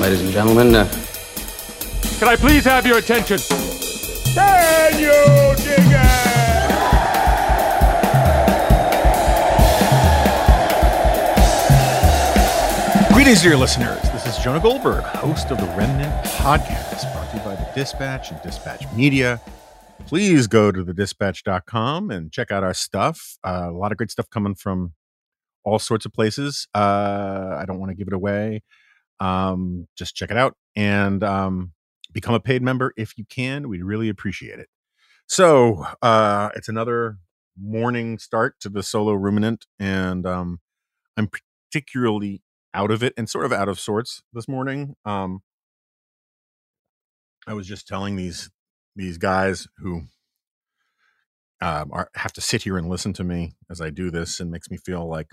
Ladies and gentlemen, uh, can I please have your attention? Can you dig it? Greetings, dear listeners. This is Jonah Goldberg, host of the Remnant Podcast, brought to you by the Dispatch and Dispatch Media. Please go to thedispatch.com and check out our stuff. Uh, a lot of great stuff coming from all sorts of places. Uh, I don't want to give it away. Um, just check it out and um, become a paid member if you can. We'd really appreciate it. So uh, it's another morning start to the solo ruminant, and um, I'm particularly out of it and sort of out of sorts this morning. Um, I was just telling these these guys who um, are, have to sit here and listen to me as I do this, and makes me feel like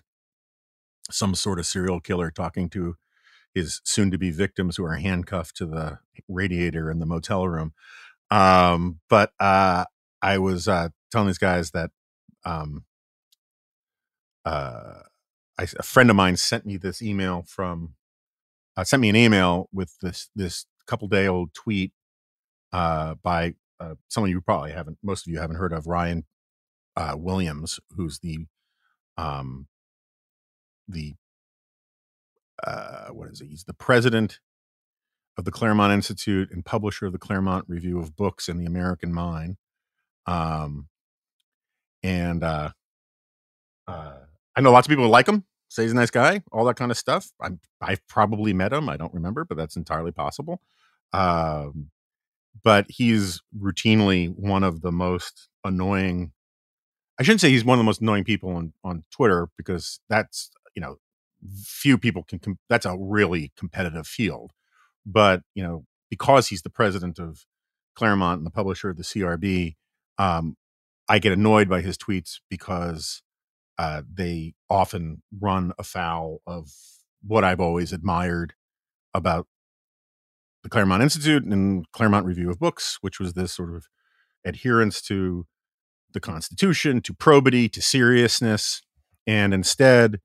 some sort of serial killer talking to his soon to be victims who are handcuffed to the radiator in the motel room. Um, but uh, I was uh, telling these guys that um, uh, I, a friend of mine sent me this email from uh, sent me an email with this this couple day old tweet uh, by uh, someone you probably haven't most of you haven't heard of Ryan uh, Williams, who's the um, the uh, what is he? He's the president of the Claremont Institute and publisher of the Claremont Review of Books and the American Mind. Um, and uh, uh, I know lots of people like him, say he's a nice guy, all that kind of stuff. i I've probably met him. I don't remember, but that's entirely possible. Um, but he's routinely one of the most annoying. I shouldn't say he's one of the most annoying people on on Twitter because that's you know few people can com- that's a really competitive field but you know because he's the president of claremont and the publisher of the crb um, i get annoyed by his tweets because uh, they often run afoul of what i've always admired about the claremont institute and claremont review of books which was this sort of adherence to the constitution to probity to seriousness and instead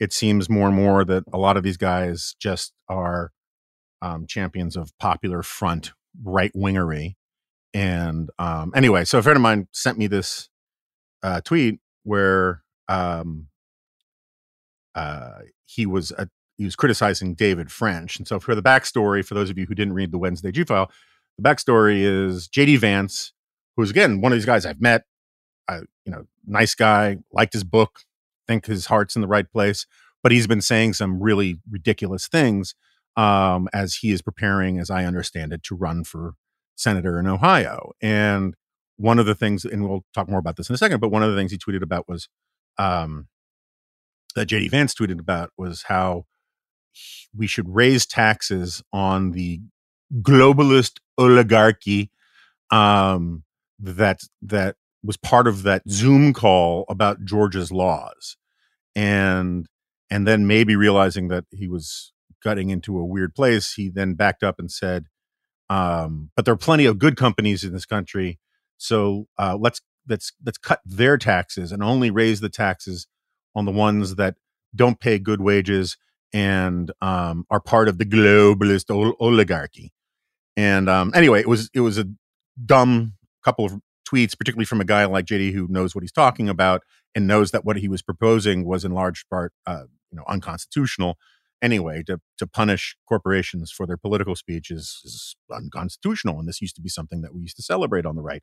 it seems more and more that a lot of these guys just are um, champions of popular front right wingery. And um, anyway, so a friend of mine sent me this uh, tweet where um, uh, he was a, he was criticizing David French. And so for the backstory, for those of you who didn't read the Wednesday G file, the backstory is JD Vance, who's again one of these guys I've met. I, you know, nice guy, liked his book, think his heart's in the right place, but he's been saying some really ridiculous things um, as he is preparing, as I understand it, to run for senator in Ohio. And one of the things, and we'll talk more about this in a second, but one of the things he tweeted about was um, that JD Vance tweeted about was how we should raise taxes on the globalist oligarchy um, that that was part of that Zoom call about Georgia's laws, and and then maybe realizing that he was gutting into a weird place, he then backed up and said, um, "But there are plenty of good companies in this country, so uh, let's let's let's cut their taxes and only raise the taxes on the ones that don't pay good wages and um, are part of the globalist ol- oligarchy. And um, anyway, it was it was a dumb couple of tweets, particularly from a guy like JD who knows what he's talking about and knows that what he was proposing was in large part, uh, you know, unconstitutional. Anyway, to to punish corporations for their political speech is, is unconstitutional, and this used to be something that we used to celebrate on the right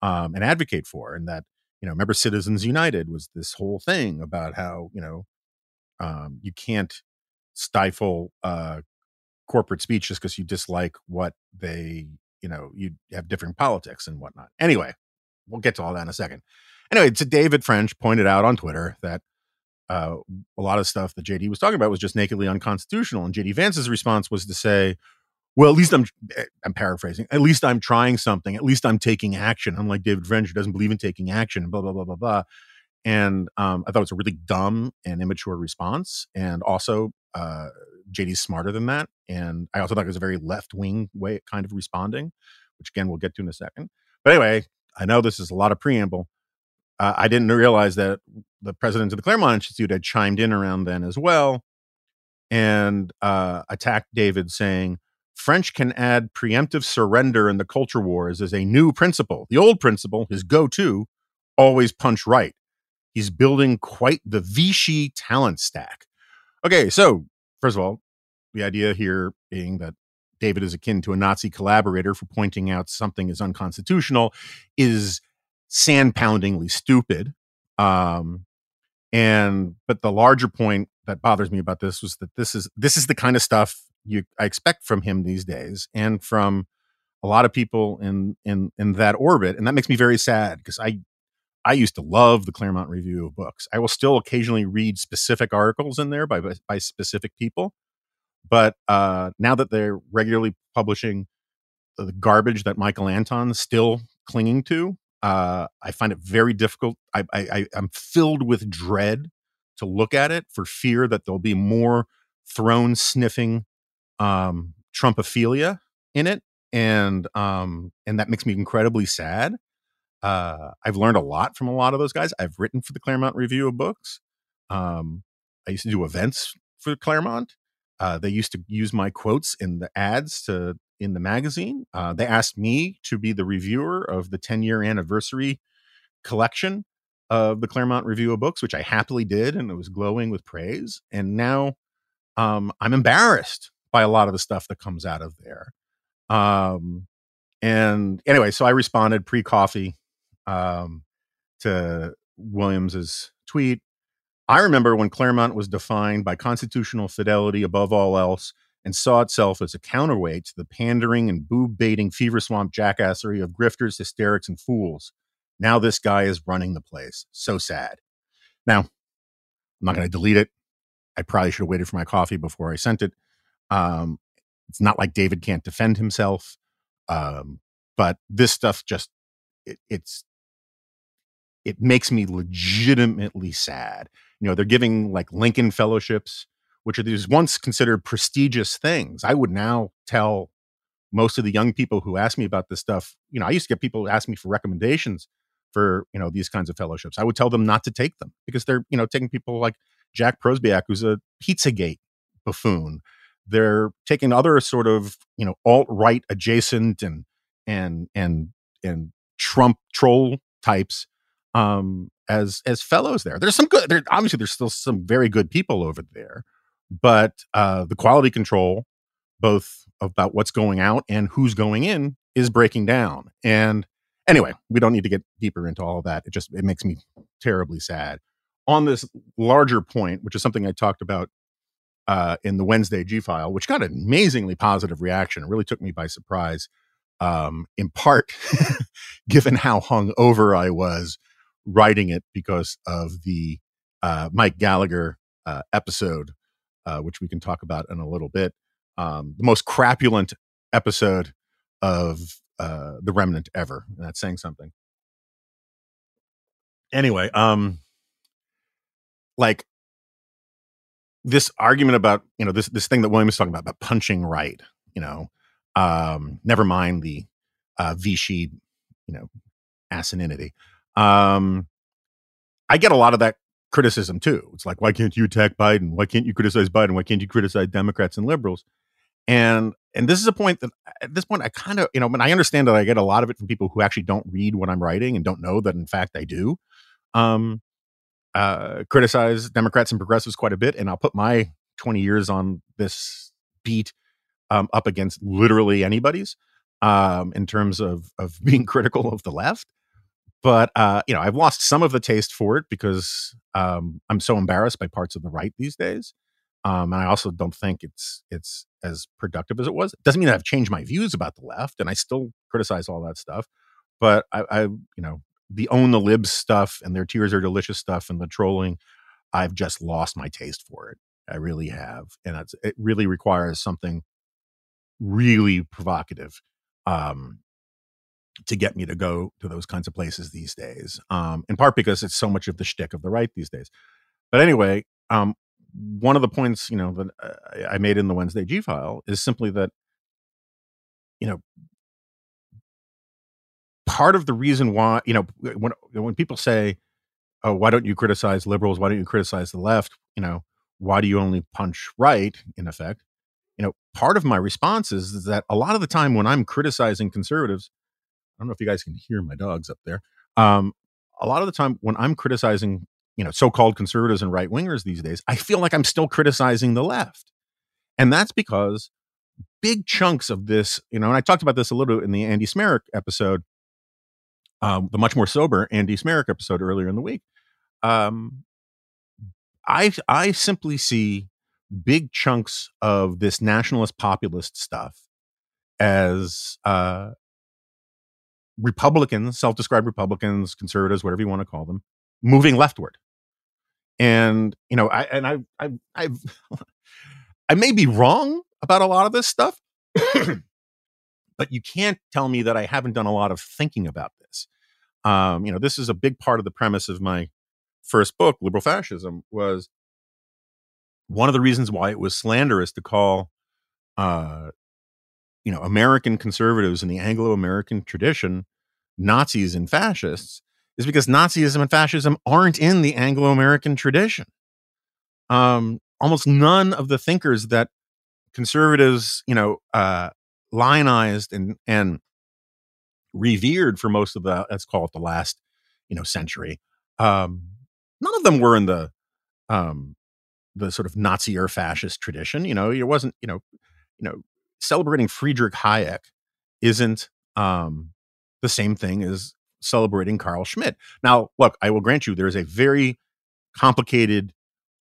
um, and advocate for. And that you know, remember Citizens United was this whole thing about how you know um, you can't stifle uh, corporate speech just because you dislike what they you know you have different politics and whatnot. Anyway, we'll get to all that in a second. Anyway, to David French pointed out on Twitter that uh, a lot of stuff that JD was talking about was just nakedly unconstitutional, and JD Vance's response was to say, "Well, at least I'm eh, I'm paraphrasing. At least I'm trying something. At least I'm taking action. Unlike David French, who doesn't believe in taking action. Blah blah blah blah blah." And um, I thought it was a really dumb and immature response, and also uh, JD's smarter than that. And I also thought it was a very left wing way kind of responding, which again we'll get to in a second. But anyway, I know this is a lot of preamble. Uh, I didn't realize that the president of the Claremont Institute had chimed in around then as well and uh, attacked David, saying, French can add preemptive surrender in the culture wars as a new principle. The old principle, his go to, always punch right. He's building quite the Vichy talent stack. Okay, so first of all, the idea here being that David is akin to a Nazi collaborator for pointing out something is unconstitutional is sand poundingly stupid. Um, and but the larger point that bothers me about this was that this is this is the kind of stuff you I expect from him these days and from a lot of people in in in that orbit and that makes me very sad because I I used to love the Claremont Review of Books. I will still occasionally read specific articles in there by by specific people, but uh, now that they're regularly publishing the garbage that Michael Anton's still clinging to, uh, I find it very difficult. I, I, I'm filled with dread to look at it for fear that there'll be more throne sniffing um, Trumpophilia in it, and um, and that makes me incredibly sad. Uh, I've learned a lot from a lot of those guys. I've written for the Claremont Review of Books. Um, I used to do events for Claremont. Uh, they used to use my quotes in the ads to in the magazine. Uh, they asked me to be the reviewer of the 10 year anniversary collection of the Claremont Review of Books, which I happily did, and it was glowing with praise. And now um, I'm embarrassed by a lot of the stuff that comes out of there. Um, and anyway, so I responded pre coffee um, to Williams's tweet. I remember when Claremont was defined by constitutional fidelity above all else and saw itself as a counterweight to the pandering and boob baiting fever swamp jackassery of grifters, hysterics, and fools. Now this guy is running the place. So sad. Now, I'm not going to delete it. I probably should have waited for my coffee before I sent it. Um, it's not like David can't defend himself, um, but this stuff just it, it's it makes me legitimately sad. You know, they're giving like Lincoln fellowships which are these once considered prestigious things. I would now tell most of the young people who ask me about this stuff, you know, I used to get people who ask me for recommendations for, you know, these kinds of fellowships. I would tell them not to take them because they're, you know, taking people like Jack Posobiec, who's a Pizzagate buffoon. They're taking other sort of, you know, alt-right adjacent and and and and Trump troll types um as as fellows there. There's some good there obviously there's still some very good people over there but uh, the quality control, both about what's going out and who's going in, is breaking down. And anyway, we don't need to get deeper into all of that. It just it makes me terribly sad. On this larger point, which is something I talked about uh, in the Wednesday G file, which got an amazingly positive reaction. It really took me by surprise, um, in part given how hung over I was writing it because of the uh, Mike Gallagher uh, episode uh, which we can talk about in a little bit. Um, the most crapulent episode of uh, The Remnant ever. And that's saying something. Anyway, um, like this argument about you know this this thing that William is talking about about punching right. You know, um, never mind the uh, Vichy, you know, asininity. Um, I get a lot of that criticism too. It's like, why can't you attack Biden? Why can't you criticize Biden? Why can't you criticize Democrats and liberals? And and this is a point that at this point I kind of you know, mean, I understand that I get a lot of it from people who actually don't read what I'm writing and don't know that in fact I do. Um, uh, criticize Democrats and progressives quite a bit, and I'll put my 20 years on this beat um, up against literally anybody's um, in terms of of being critical of the left. But uh, you know, I've lost some of the taste for it because um, I'm so embarrassed by parts of the right these days. Um, and I also don't think it's it's as productive as it was. It doesn't mean I've changed my views about the left, and I still criticize all that stuff. But I, I you know, the own the libs stuff and their tears are delicious stuff and the trolling, I've just lost my taste for it. I really have, and it really requires something really provocative um, to get me to go to those kinds of places these days. Um, in part because it's so much of the shtick of the right these days. But anyway, um, one of the points you know that uh, I made in the Wednesday G file is simply that you know part of the reason why you know when when people say oh why don't you criticize liberals why don't you criticize the left you know why do you only punch right in effect you know part of my response is, is that a lot of the time when i'm criticizing conservatives don't know if you guys can hear my dogs up there. Um, a lot of the time when i'm criticizing you know so-called conservatives and right wingers these days i feel like i'm still criticizing the left. And that's because big chunks of this you know and i talked about this a little bit in the andy Smarick episode um, the much more sober andy Smarick episode earlier in the week. Um, i i simply see big chunks of this nationalist populist stuff as uh, republicans self-described republicans conservatives whatever you want to call them moving leftward. And you know, I and I I I've I may be wrong about a lot of this stuff, but you can't tell me that I haven't done a lot of thinking about this. Um, you know, this is a big part of the premise of my first book, Liberal Fascism, was one of the reasons why it was slanderous to call uh, you know, American conservatives in the Anglo-American tradition Nazis and fascists is because Nazism and fascism aren't in the Anglo American tradition. Um, almost none of the thinkers that conservatives, you know, uh, lionized and and revered for most of the let's call it the last, you know, century. Um, none of them were in the um, the sort of Nazi or fascist tradition. You know, it wasn't, you know, you know, celebrating Friedrich Hayek isn't um, the same thing as celebrating Carl Schmitt. Now, look, I will grant you there is a very complicated,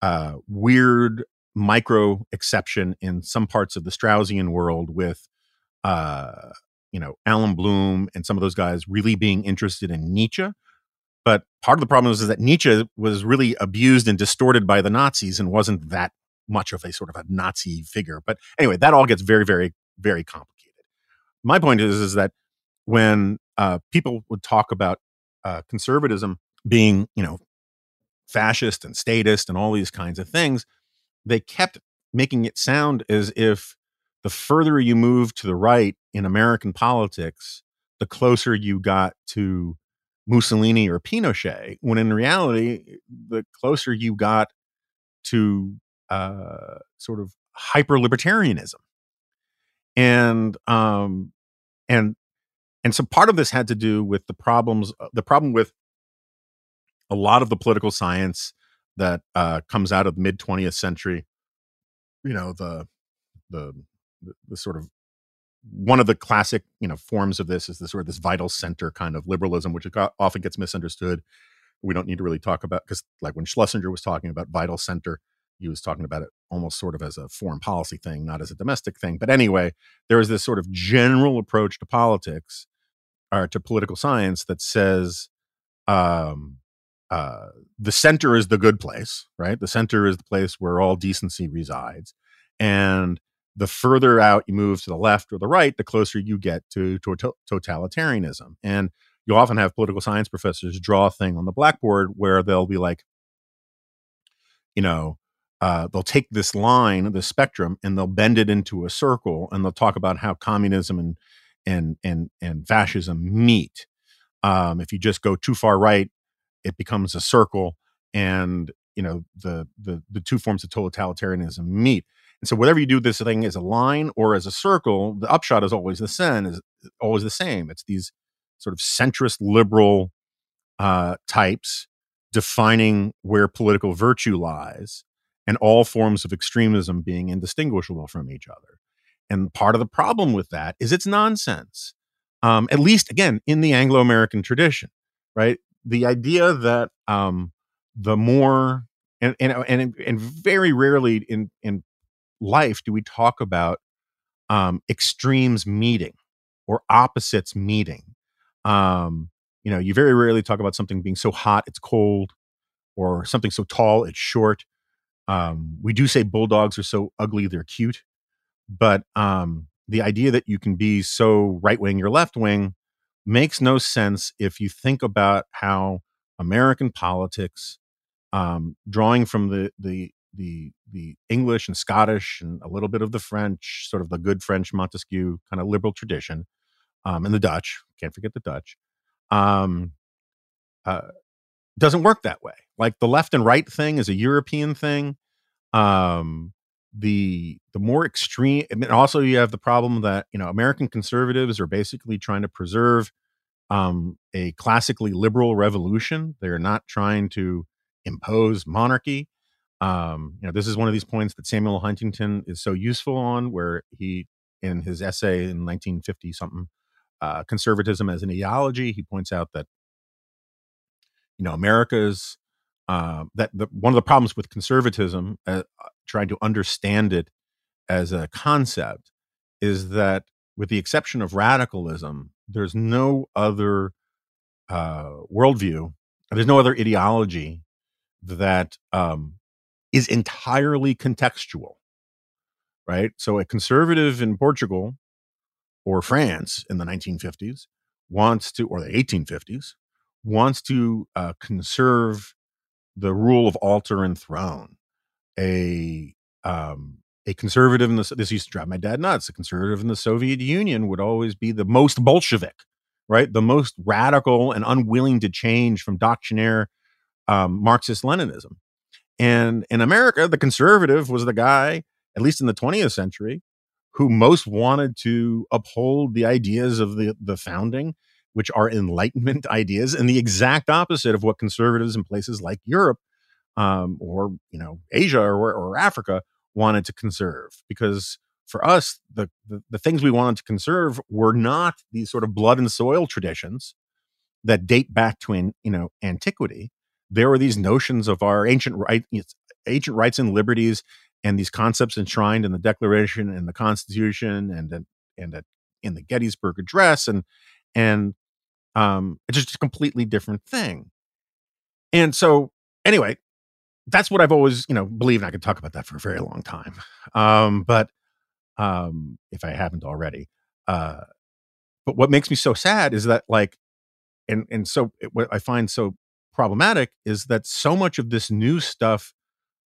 uh, weird micro exception in some parts of the Straussian world with, uh, you know, Allan Bloom and some of those guys really being interested in Nietzsche. But part of the problem is, is that Nietzsche was really abused and distorted by the Nazis and wasn't that much of a sort of a Nazi figure. But anyway, that all gets very, very, very complicated. My point is, is that when uh, people would talk about uh, conservatism being, you know, fascist and statist and all these kinds of things, they kept making it sound as if the further you move to the right in American politics, the closer you got to Mussolini or Pinochet, when in reality, the closer you got to uh, sort of hyper libertarianism. And um, and and so part of this had to do with the problems, uh, the problem with a lot of the political science that uh, comes out of mid 20th century. You know, the, the, the, the sort of one of the classic, you know, forms of this is the sort of this vital center kind of liberalism, which often gets misunderstood. We don't need to really talk about because, like, when Schlesinger was talking about vital center, he was talking about it almost sort of as a foreign policy thing, not as a domestic thing. But anyway, there is this sort of general approach to politics or to political science that says um, uh, the center is the good place, right? The center is the place where all decency resides, and the further out you move to the left or the right, the closer you get to, to totalitarianism. And you often have political science professors draw a thing on the blackboard where they'll be like, you know, uh, they'll take this line, the spectrum, and they'll bend it into a circle, and they'll talk about how communism and and and and fascism meet. Um, if you just go too far right, it becomes a circle, and you know the the the two forms of totalitarianism meet. And so whatever you do this thing as a line or as a circle, the upshot is always the same. Is always the same. It's these sort of centrist liberal uh, types defining where political virtue lies, and all forms of extremism being indistinguishable from each other. And part of the problem with that is it's nonsense. Um, at least, again, in the Anglo American tradition, right? The idea that um, the more and, and and and very rarely in in life do we talk about um, extremes meeting or opposites meeting. Um, you know, you very rarely talk about something being so hot it's cold, or something so tall it's short. Um, we do say bulldogs are so ugly they're cute, but um, the idea that you can be so right wing or left wing makes no sense if you think about how American politics, um, drawing from the the the the English and Scottish and a little bit of the French, sort of the good French Montesquieu kind of liberal tradition, um, and the Dutch. Can't forget the Dutch. Um, uh, doesn't work that way. Like the left and right thing is a European thing. Um, the the more extreme, and also you have the problem that you know American conservatives are basically trying to preserve um, a classically liberal revolution. They're not trying to impose monarchy. Um, you know, this is one of these points that Samuel Huntington is so useful on, where he, in his essay in 1950 something, uh, conservatism as an ideology, he points out that you know America's uh, that the, one of the problems with conservatism, uh, trying to understand it as a concept, is that with the exception of radicalism, there's no other uh, worldview, there's no other ideology that um, is entirely contextual, right? So a conservative in Portugal or France in the 1950s wants to, or the 1850s, wants to uh, conserve the rule of altar and throne. A um, a conservative in the this used to drive my dad nuts. A conservative in the Soviet Union would always be the most Bolshevik, right? The most radical and unwilling to change from doctrinaire um, Marxist Leninism. And in America, the conservative was the guy, at least in the 20th century, who most wanted to uphold the ideas of the, the founding, which are Enlightenment ideas, and the exact opposite of what conservatives in places like Europe um, or you know Asia or, or Africa wanted to conserve. Because for us, the, the the things we wanted to conserve were not these sort of blood and soil traditions that date back to in, you know antiquity there were these notions of our ancient right, ancient rights and liberties, and these concepts enshrined in the Declaration and the Constitution and and in the Gettysburg Address, and and um, it's just a completely different thing. And so, anyway, that's what I've always, you know, believed. I could talk about that for a very long time, um, but um, if I haven't already. Uh, but what makes me so sad is that, like, and and so it, what I find so problematic is that so much of this new stuff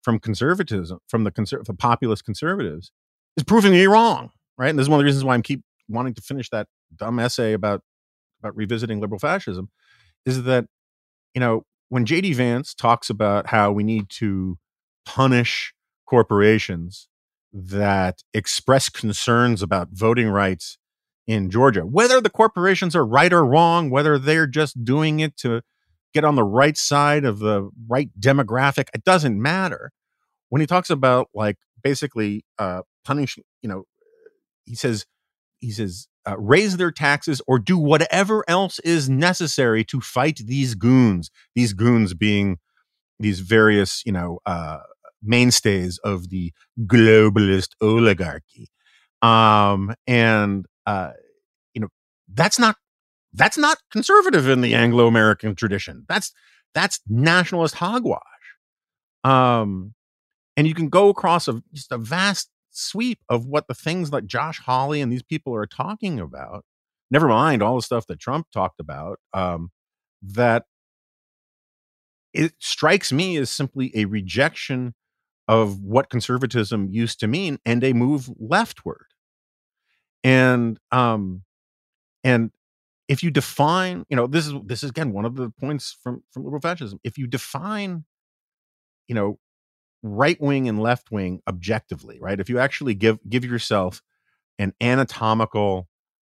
from conservatism, from the conser- the populist conservatives, is proving me wrong. Right, and this is one of the reasons why I'm keep wanting to finish that dumb essay about about revisiting liberal fascism, is that you know when JD Vance talks about how we need to punish corporations that express concerns about voting rights in Georgia, whether the corporations are right or wrong, whether they're just doing it to get on the right side of the right demographic. It doesn't matter. When he talks about like basically uh, punishing, you know, he says, he says, uh, raise their taxes or do whatever else is necessary to fight these goons. These goons being these various, you know, uh, mainstays of the globalist oligarchy. Um, and, uh, you know, that's not that's not conservative in the Anglo-American tradition. That's that's nationalist hogwash. Um, and you can go across a just a vast sweep of what the things like Josh Hawley and these people are talking about. Never mind all the stuff that Trump talked about. Um, that it strikes me as simply a rejection of what conservatism used to mean and a move leftward. And um, and if you define, you know, this is this is again one of the points from from liberal fascism. If you define you know, right wing and left wing objectively, right? If you actually give give yourself an anatomical,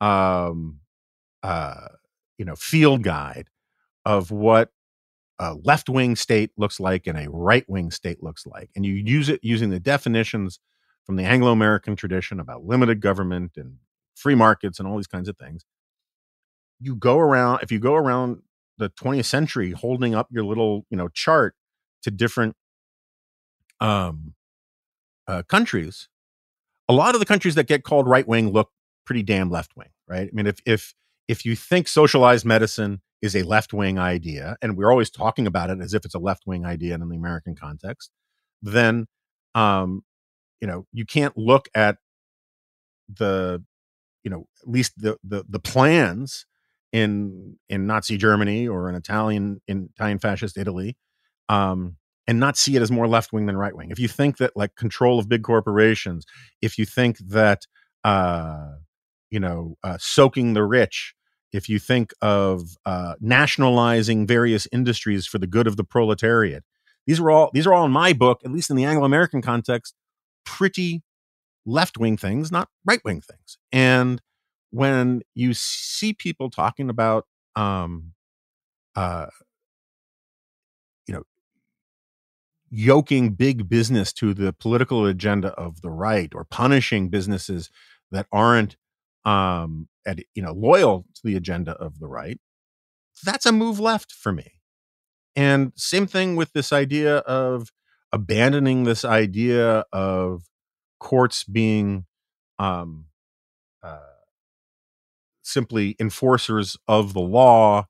um, uh, you know, field guide of what a left wing state looks like and a right wing state looks like, and you use it using the definitions from the Anglo American tradition about limited government and free markets and all these kinds of things. You go around, if you go around the 20th century holding up your little, you know, chart to different um, uh, countries, a lot of the countries that get called right wing look pretty damn left wing, right? I mean, if if if you think socialized medicine is a left wing idea, and we're always talking about it as if it's a left wing idea in the American context, then um, you know you can't look at the you know at least the the, the plans in in Nazi Germany or in Italian in Italian fascist Italy um, and not see it as more left wing than right wing. If you think that like control of big corporations, if you think that uh, you know uh, soaking the rich, if you think of uh, nationalizing various industries for the good of the proletariat, these are all these are all in my book, at least in the Anglo American context, pretty left wing things, not right wing things. And when you see people talking about um, uh, you know yoking big business to the political agenda of the right or punishing businesses that aren't um at, you know loyal to the agenda of the right that's a move left for me. And same thing with this idea of abandoning this idea of courts being um uh, simply enforcers of the law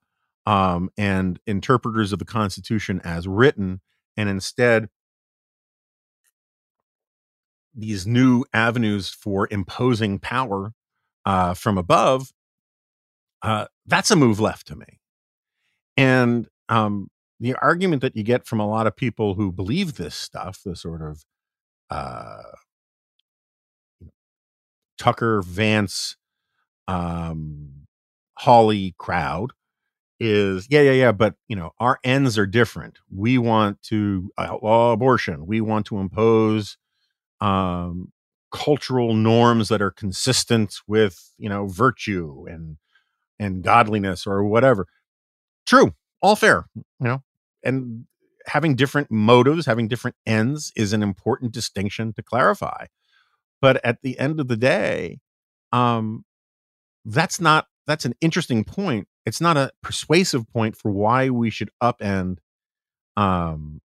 um, and interpreters of the Constitution as written, and instead these new avenues for imposing power uh, from above, uh, that's a move left to me. And um, the argument that you get from a lot of people who believe this stuff, the sort of uh, Tucker Vance, um, Hawley crowd, is yeah, yeah, yeah. But you know, our ends are different. We want to outlaw abortion. We want to impose um, cultural norms that are consistent with you know virtue and and godliness or whatever. True, all fair. You know, and having different motives, having different ends, is an important distinction to clarify. But at the end of the day, um, that's not that's an interesting point it's not a persuasive point for why we should upend um,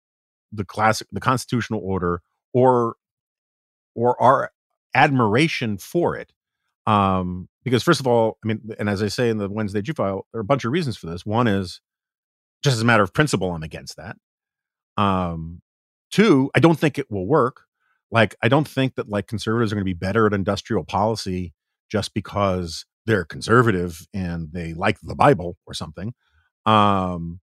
the classic, the constitutional order, or or our admiration for it. Um, because first of all, I mean, and as I say in the Wednesday G file, there are a bunch of reasons for this. One is just as a matter of principle, I'm against that. Um, two, I don't think it will work. Like, I don't think that like conservatives are going to be better at industrial policy just because they're conservative and they like the Bible or something. Um,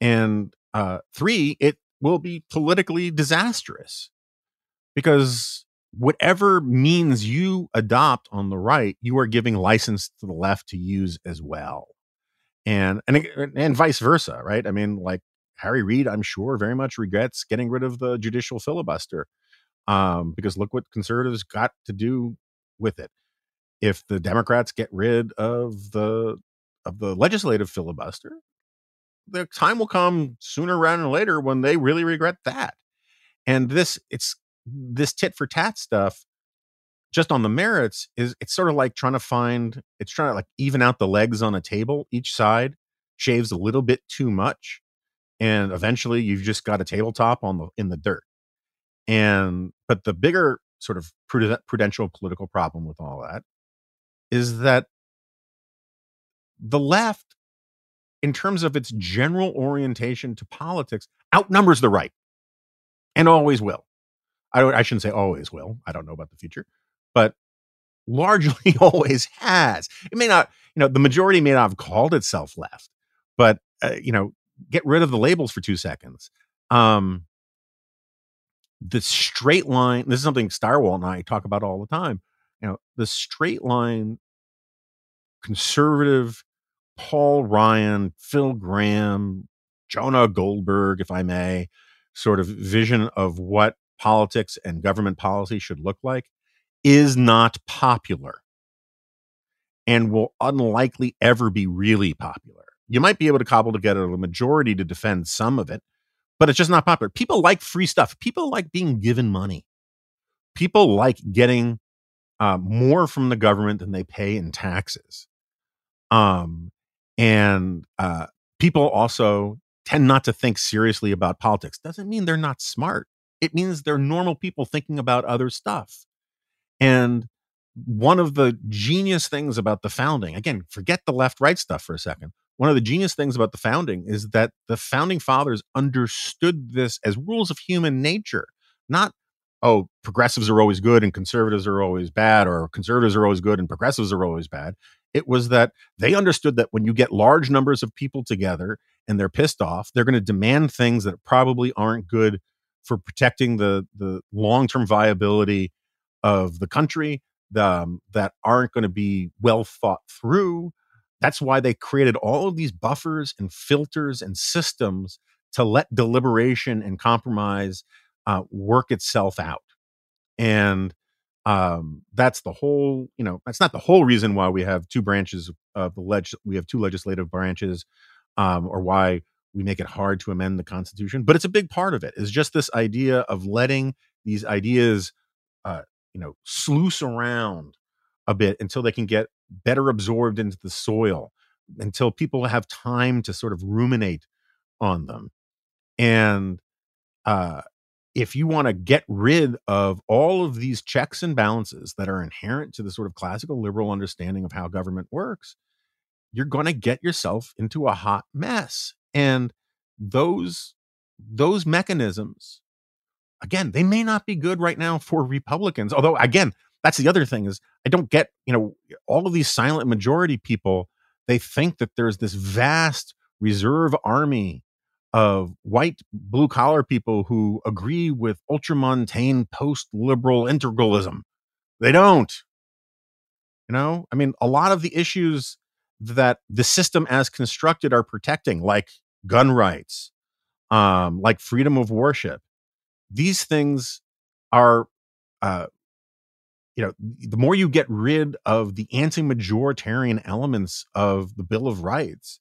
and uh, three, it will be politically disastrous because whatever means you adopt on the right, you are giving license to the left to use as well. And and and vice versa, right? I mean, like Harry Reid, I'm sure very much regrets getting rid of the judicial filibuster. Um, because look what conservatives got to do with it if the Democrats get rid of the of the legislative filibuster, the time will come sooner rather than later when they really regret that. And this it's this tit for tat stuff just on the merits is it's sort of like trying to find it's trying to like even out the legs on a table each side shaves a little bit too much and eventually you've just got a tabletop on the in the dirt and but the bigger sort of prudential political problem with all that is that the left, in terms of its general orientation to politics, outnumbers the right and always will. I, I shouldn't say always will. I don't know about the future, but largely always has. It may not, you know, the majority may not have called itself left, but, uh, you know, get rid of the labels for two seconds. Um, the straight line, this is something Stirewalt and I talk about all the time you know the straight line conservative Paul Ryan, Phil Gramm, Jonah Goldberg, if I may, sort of vision of what politics and government policy should look like is not popular and will unlikely ever be really popular. You might be able to cobble together a majority to defend some of it, but it's just not popular. People like free stuff. People like being given money. People like getting uh, more from the government than they pay in taxes. Um, and uh, people also tend not to think seriously about politics. Doesn't mean they're not smart. It means they're normal people thinking about other stuff. And one of the genius things about the founding, again, forget the left right stuff for a second. One of the genius things about the founding is that the founding fathers understood this as rules of human nature, not, oh, progressives are always good and conservatives are always bad, or conservatives are always good and progressives are always bad. It was that they understood that when you get large numbers of people together and they're pissed off, they're going to demand things that probably aren't good for protecting the the long term viability of the country um, that aren't going to be well thought through. That's why they created all of these buffers and filters and systems to let deliberation and compromise uh, work itself out. And um, that's the whole, you know, that's not the whole reason why we have two branches of the leg. We have two legislative branches, um, or why we make it hard to amend the Constitution. But it's a big part of it. Is just this idea of letting these ideas uh, you know sluice around a bit until they can get better absorbed into the soil until people have time to sort of ruminate on them and uh, if you want to get rid of all of these checks and balances that are inherent to the sort of classical liberal understanding of how government works you're going to get yourself into a hot mess and those those mechanisms again, they may not be good right now for Republicans. Although, again, that's the other thing is I don't get, you know, all of these silent majority people, they think that there's this vast reserve army of white blue collar people who agree with ultramontane post liberal integralism. They don't. You know, I mean, a lot of the issues that the system as constructed are protecting, like gun rights, um, like freedom of worship, these things are uh, you know the more you get rid of the anti-majoritarian elements of the bill of rights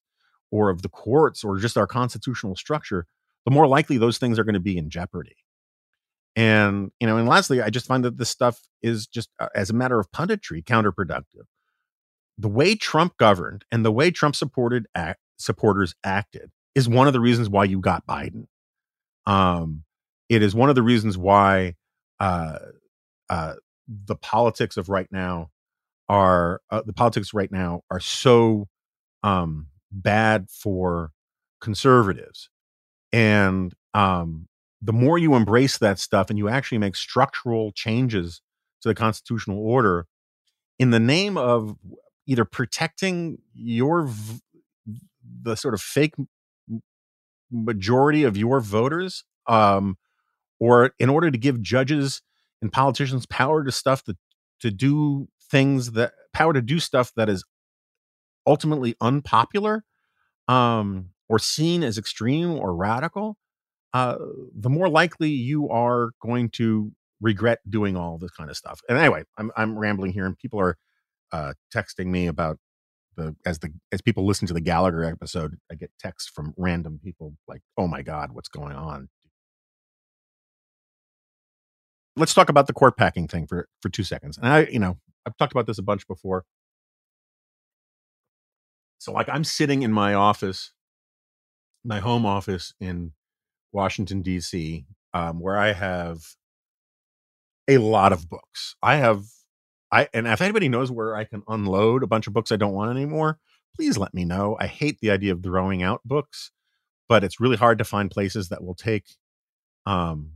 or of the courts or just our constitutional structure the more likely those things are going to be in jeopardy. And you know and lastly i just find that this stuff is just uh, as a matter of punditry counterproductive. The way trump governed and the way trump supported act, supporters acted is one of the reasons why you got biden. Um it is one of the reasons why uh, uh, the politics of right now are uh, the politics right now are so um, bad for conservatives, and um, the more you embrace that stuff and you actually make structural changes to the constitutional order in the name of either protecting your v- the sort of fake majority of your voters um, or in order to give judges and politicians power to stuff that to do things that power to do stuff that is ultimately unpopular um, or seen as extreme or radical, uh, the more likely you are going to regret doing all this kind of stuff. And anyway, I'm I'm rambling here, and people are uh, texting me about the as the as people listen to the Gallagher episode, I get texts from random people like, "Oh my God, what's going on? let's talk about the court packing thing for for two seconds. And I, you know, I've talked about this a bunch before. So, like, I'm sitting in my office, my home office in Washington D.C., um, where I have a lot of books. I have, I and if anybody knows where I can unload a bunch of books I don't want anymore, please let me know. I hate the idea of throwing out books, but it's really hard to find places that will take um,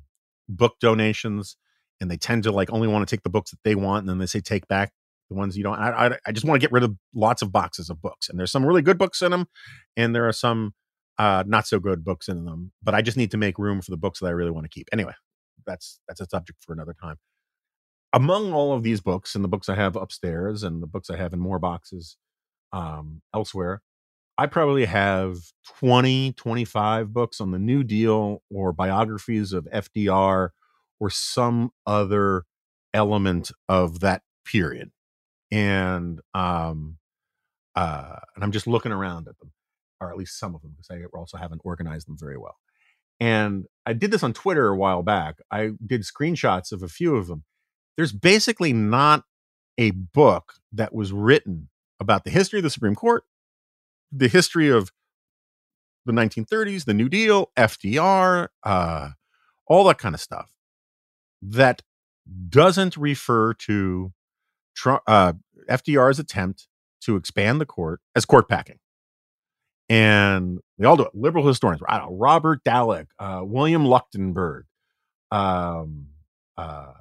book donations and they tend to like only want to take the books that they want and then they say take back the ones you don't i, I, I just want to get rid of lots of boxes of books and there's some really good books in them and there are some uh, not so good books in them but i just need to make room for the books that i really want to keep anyway that's that's a subject for another time among all of these books and the books i have upstairs and the books i have in more boxes um, elsewhere I probably have 20, 25 books on the New Deal or biographies of FDR or some other element of that period. And um uh and I'm just looking around at them, or at least some of them, because I also haven't organized them very well. And I did this on Twitter a while back. I did screenshots of a few of them. There's basically not a book that was written about the history of the Supreme Court, the history of the 1930s, the New Deal, FDR, uh, all that kind of stuff that doesn't refer to uh, FDR's attempt to expand the court as court packing. And they all do it. Liberal historians, Robert Dallek, uh, William Leuchtenburg, um, uh,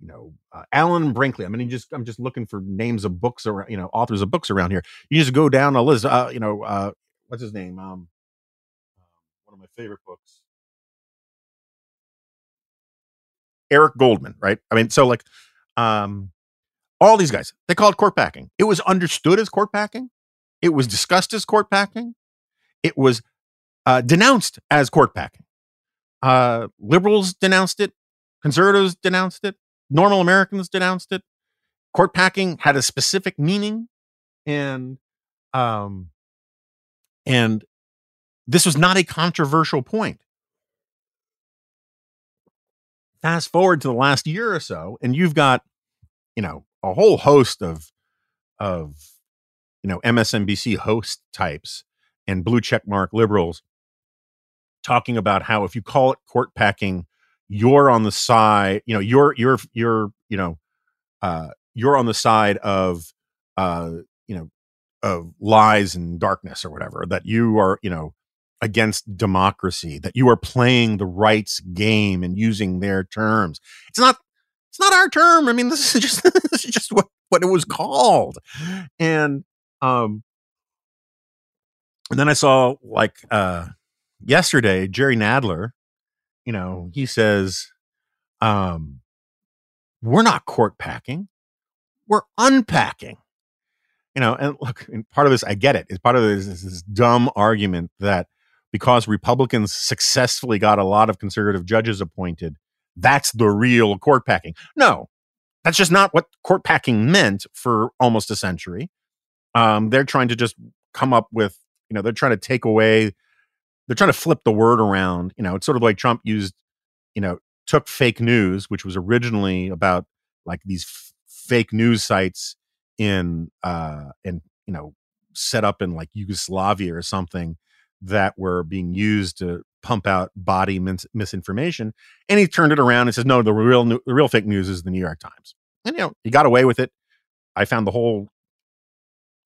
you know, uh, Alan Brinkley. I mean, just I'm just looking for names of books or you know, authors of books around here. You just go down a list. Uh, you know, uh, what's his name? Um, one of my favorite books. Eric Goldman, right? I mean, so like, um, all these guys, they called court packing. It was understood as court packing. It was discussed as court packing. It was uh, denounced as court packing. Uh, liberals denounced it. Conservatives denounced it. Normal Americans denounced it. Court packing had a specific meaning, and um, and this was not a controversial point. Fast forward to the last year or so, and you've got, you know, a whole host of of you know MSNBC host types and blue check mark liberals talking about how if you call it court packing, you're on the side, you know, you're you're you're you know, uh, you're on the side of uh, you know, of lies and darkness or whatever. That you are, you know, against democracy. That you are playing the rights game and using their terms. It's not it's not our term. I mean, this is just this is just what what it was called, and um, and then I saw like uh yesterday Jerry Nadler, you know, he says, um, we're not court packing, we're unpacking. You know, and look, and part of this, I get it. it. Is part of this is this dumb argument that because Republicans successfully got a lot of conservative judges appointed, that's the real court packing. No, that's just not what court packing meant for almost a century. Um, they're trying to just come up with, you know, they're trying to take away, they're trying to flip the word around. You know, it's sort of like Trump used, you know, took fake news, which was originally about like these f- fake news sites in, uh, in, you know, set up in like Yugoslavia or something that were being used to pump out body mis- misinformation. And he turned it around and says, no, the real, the real fake news is the New York Times. And, you know, he got away with it. I found the whole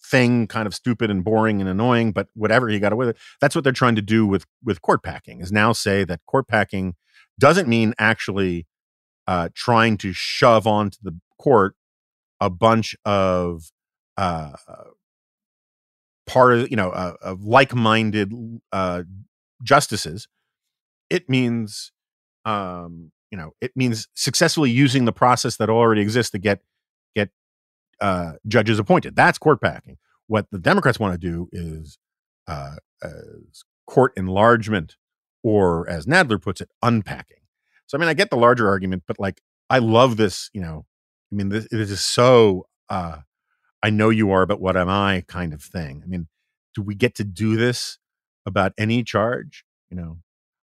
thing kind of stupid and boring and annoying, but whatever he got away with it. That's what they're trying to do with with court packing is now say that court packing doesn't mean actually uh, trying to shove onto the court a bunch of uh, part of you know uh, of like-minded uh, justices. It means um, you know it means successfully using the process that already exists to get get uh, judges appointed. That's court packing. What the Democrats want to do is uh, court enlargement, or as Nadler puts it, unpacking. So I mean, I get the larger argument, but like I love this. You know, I mean, this, is so. Uh, I know you are, but what am I? Kind of thing. I mean, do we get to do this about any charge? You know,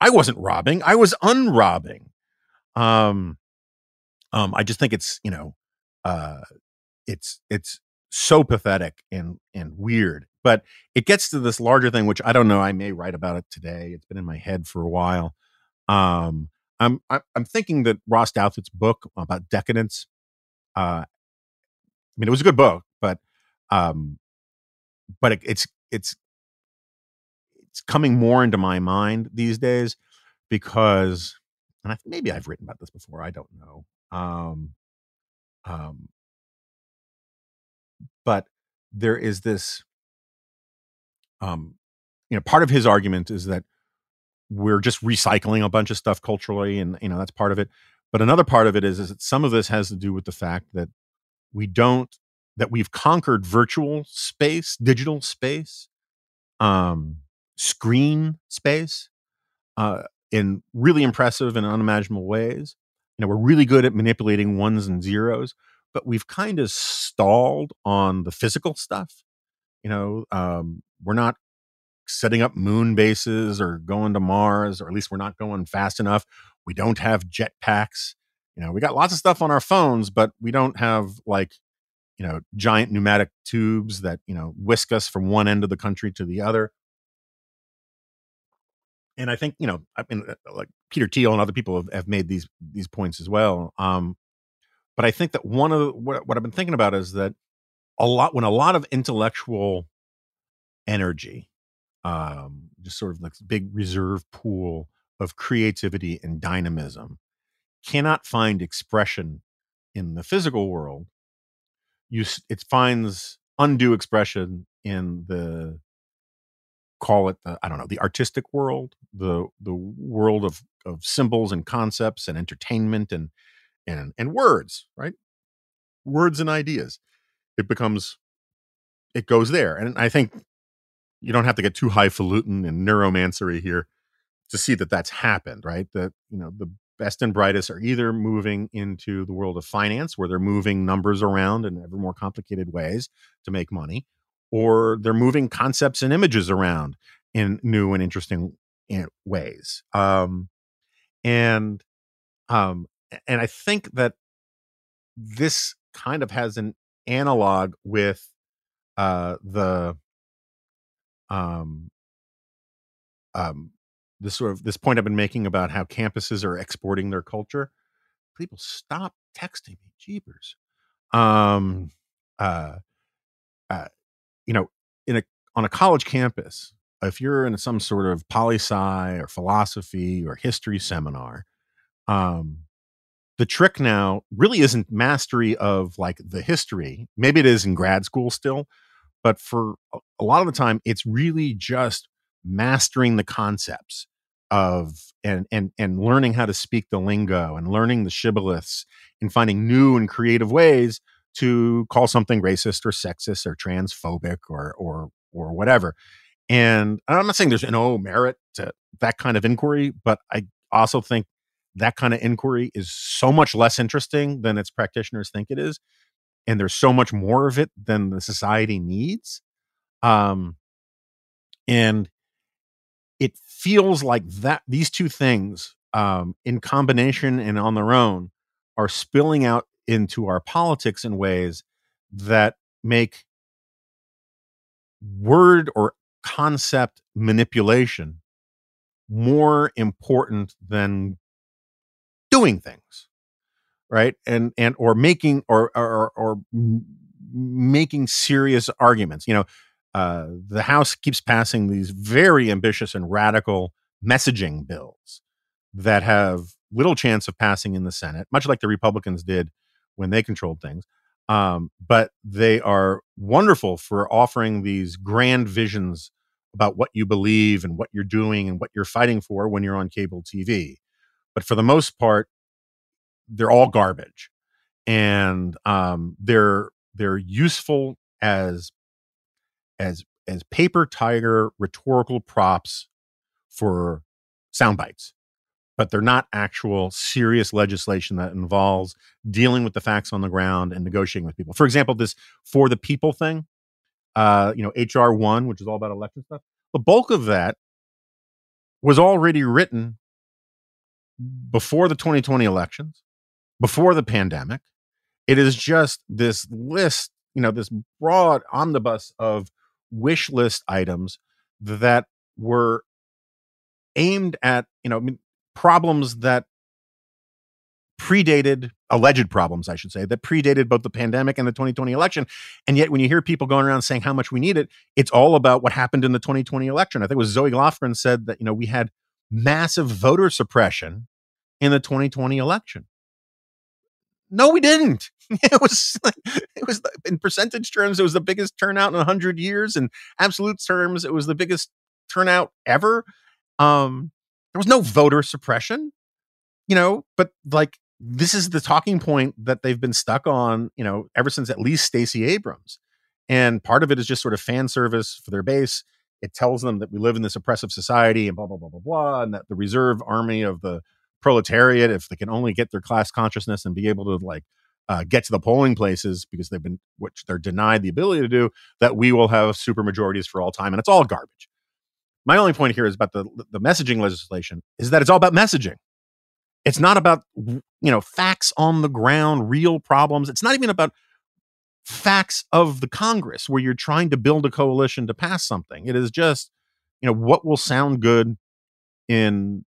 I wasn't robbing; I was unrobbing. Um, um, I just think it's you know, uh, it's it's so pathetic and and weird. But it gets to this larger thing, which I don't know. I may write about it today. It's been in my head for a while. Um, I'm I'm thinking that Ross Douthat's book about decadence. Uh, I mean, it was a good book, um, but it, it's it's it's coming more into my mind these days because, and I, maybe I've written about this before. I don't know. Um, um, but there is this um you know part of his argument is that we're just recycling a bunch of stuff culturally and you know that's part of it but another part of it is is that some of this has to do with the fact that we don't that we've conquered virtual space, digital space, um, screen space uh, in really impressive and unimaginable ways. You know, we're really good at manipulating ones and zeros, but we've kind of stalled on the physical stuff. You know, um, we're not setting up moon bases or going to Mars, or at least we're not going fast enough. We don't have jetpacks. You know, we got lots of stuff on our phones, but we don't have like, you know, giant pneumatic tubes that, you know, whisk us from one end of the country to the other. And I think, you know, I mean, uh, like Peter Thiel and other people have, have made these these points as well. Um, but I think that one of the, what, what I've been thinking about is that a lot when a lot of intellectual energy um, just sort of like big reserve pool of creativity and dynamism cannot find expression in the physical world you it finds undue expression in the call it the i don't know the artistic world the the world of of symbols and concepts and entertainment and and and words right words and ideas it becomes it goes there and i think you don't have to get too highfalutin and neuromancery here to see that that's happened, right? That you know the best and brightest are either moving into the world of finance, where they're moving numbers around in ever more complicated ways to make money, or they're moving concepts and images around in new and interesting eh, ways. Um, and um, and I think that this kind of has an analog with uh, the um, um, this sort of this point I've been making about how campuses are exporting their culture. People stop texting me, jeepers. Um, uh, uh, you know, in a on a college campus, if you're in some sort of poli sci or philosophy or history seminar, um, the trick now really isn't mastery of like the history. Maybe it is in grad school still, but for a lot of the time, it's really just mastering the concepts of and and and learning how to speak the lingo and learning the shibboleths and finding new and creative ways to call something racist or sexist or transphobic or or or whatever. And I'm not saying there's no merit to that kind of inquiry, but I also think that kind of inquiry is so much less interesting than its practitioners think it is and there's so much more of it than the society needs um and it feels like that these two things um in combination and on their own are spilling out into our politics in ways that make word or concept manipulation more important than doing things right? And and or making or or or making serious arguments. You know uh, the house keeps passing these very ambitious and radical messaging bills that have little chance of passing in the senate much like the republicans did when they controlled things um, but they are wonderful for offering these grand visions about what you believe and what you're doing and what you're fighting for when you're on cable tv but for the most part they're all garbage. And um, they're they're useful as as as paper tiger rhetorical props for sound bites but they're not actual serious legislation that involves dealing with the facts on the ground and negotiating with people for example this for the people thing uh, you know hr 1 which is all about election stuff the bulk of that was already written before the 2020 elections before the pandemic. It is just this list, you know, this broad omnibus of wish list items that were aimed at, you know, problems that predated alleged problems, I should say, that predated both the pandemic and the 2020 election. And yet, when you hear people going around saying how much we need it, it's all about what happened in the 2020 election. I think it was Zoe Lofgren said that, you know, we had massive voter suppression in the 2020 election. No, we didn't. It was it was in percentage terms, it was the biggest turnout in hundred years. In absolute terms, it was the biggest turnout ever. Um, there was no voter suppression, you know, but like this is the talking point that they've been stuck on, you know, ever since at least Stacey Abrams. And part of it is just sort of fan service for their base. It tells them that we live in this oppressive society and blah, blah, blah, blah, blah, and that the reserve army of the proletariat, if they can only get their class consciousness and be able to like uh, get to the polling places because they've been, which they're denied the ability to do, that we will have super majorities for all time. And it's all garbage. My only point here is about the, the messaging legislation is that it's all about messaging. It's not about, you know, facts on the ground, real problems. It's not even about facts of the Congress where you're trying to build a coalition to pass something. It is just, you know, what will sound good in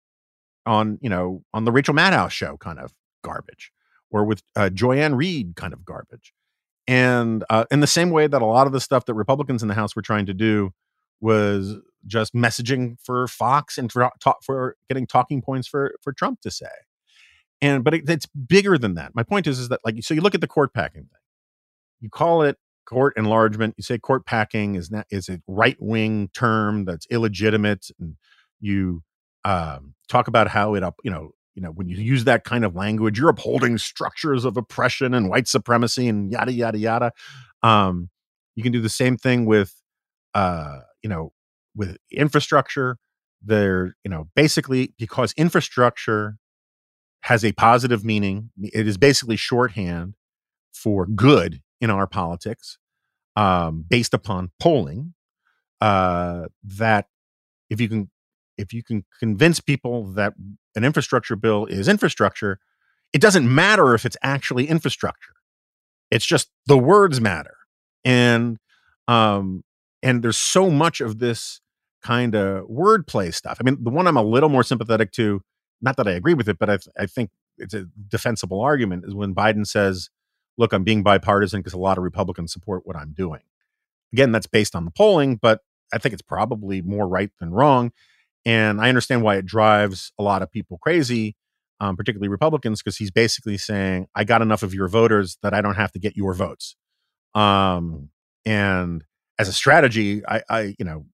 on, you know, on the Rachel Maddow show kind of garbage or with uh, Joy-Ann Reid kind of garbage. And uh, in the same way that a lot of the stuff that Republicans in the House were trying to do was just messaging for Fox and for for getting talking points for for Trump to say. And but it, it's bigger than that. My point is is that like so you look at the court packing thing. You call it court enlargement. You say court packing is not is a right wing term that's illegitimate, and you um, talk about how it up you know you know when you use that kind of language, you're upholding structures of oppression and white supremacy and yada yada yada. Um, you can do the same thing with uh, you know with infrastructure there you know basically because infrastructure has a positive meaning it is basically shorthand for good in our politics um, based upon polling uh, that if you can if you can convince people that an infrastructure bill is infrastructure it doesn't matter if it's actually infrastructure it's just the words matter and um and there's so much of this kind of wordplay stuff. I mean, the one I'm a little more sympathetic to, not that I agree with it, but I, th- I think it's a defensible argument, is when Biden says, look, I'm being bipartisan because a lot of Republicans support what I'm doing. Again, that's based on the polling, but I think it's probably more right than wrong. And I understand why it drives a lot of people crazy, um, particularly Republicans, because he's basically saying, I got enough of your voters that I don't have to get your votes. Um, and as a strategy, I, I, you know,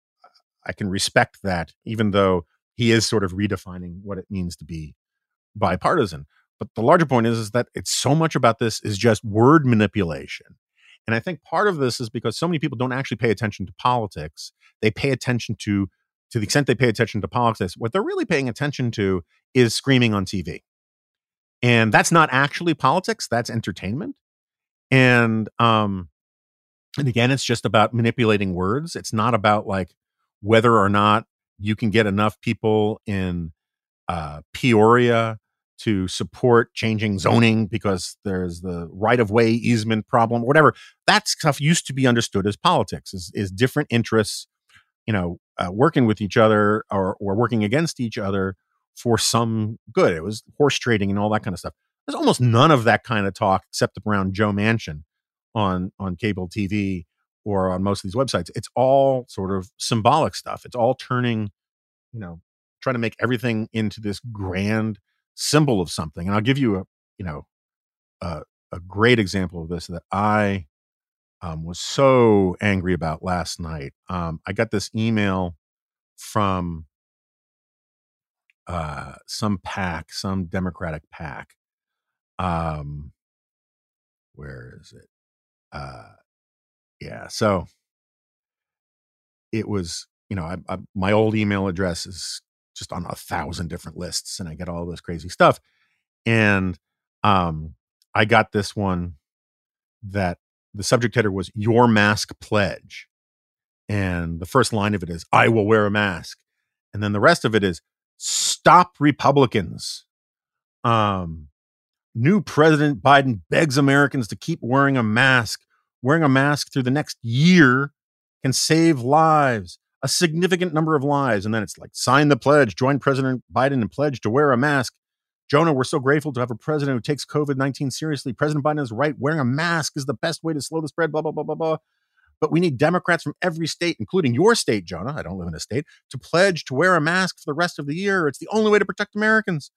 I can respect that, even though he is sort of redefining what it means to be bipartisan. But the larger point is, is that it's so much about this is just word manipulation. And I think part of this is because so many people don't actually pay attention to politics. They pay attention to, to the extent they pay attention to politics, what they're really paying attention to is screaming on TV. And that's not actually politics, that's entertainment. And um, and again, it's just about manipulating words. It's not about like whether or not you can get enough people in uh, Peoria to support changing zoning because there's the right of way easement problem, whatever. That stuff used to be understood as politics, is, is different interests, you know, uh, working with each other or, or working against each other for some good. It was horse trading and all that kind of stuff. There's almost none of that kind of talk except around Joe Manchin on on cable TV or on most of these websites. It's all sort of symbolic stuff. It's all turning, you know, trying to make everything into this grand symbol of something. And I'll give you a, you know, a, a great example of this that I um, was so angry about last night. Um, I got this email from uh, some pack, some Democratic pack. Um, where is it? uh, yeah, so it was, you know, I, I, my old email address is just on a thousand different lists, and I get all this crazy stuff. And um, I got this one that the subject header was "Your Mask Pledge," and the first line of it is "I will wear a mask," and then the rest of it is "Stop Republicans." Um, New President Biden begs Americans to keep wearing a mask. Wearing a mask through the next year can save lives, a significant number of lives. And then it's like, sign the pledge, join President Biden and pledge to wear a mask. Jonah, we're so grateful to have a president who takes COVID 19 seriously. President Biden is right. Wearing a mask is the best way to slow the spread, blah, blah, blah, blah, blah. But we need Democrats from every state, including your state, Jonah. I don't live in a state, to pledge to wear a mask for the rest of the year. It's the only way to protect Americans.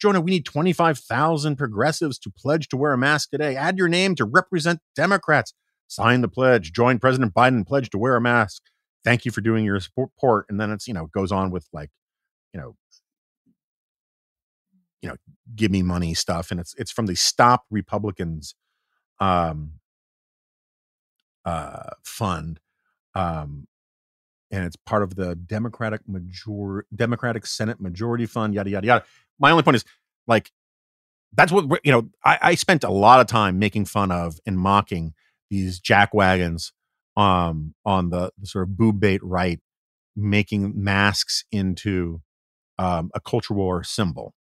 Jonah, we need 25,000 progressives to pledge to wear a mask today. Add your name to represent Democrats. Sign the pledge. Join President Biden pledge to wear a mask. Thank you for doing your support. And then it's, you know, goes on with like, you know, you know, give me money stuff, and it's it's from the Stop Republicans um, uh, fund, um, and it's part of the Democratic major Democratic Senate Majority Fund. Yada yada yada. My only point is, like, that's what you know. I, I spent a lot of time making fun of and mocking these jack wagons um, on the, the sort of boob bait right, making masks into um, a culture war symbol.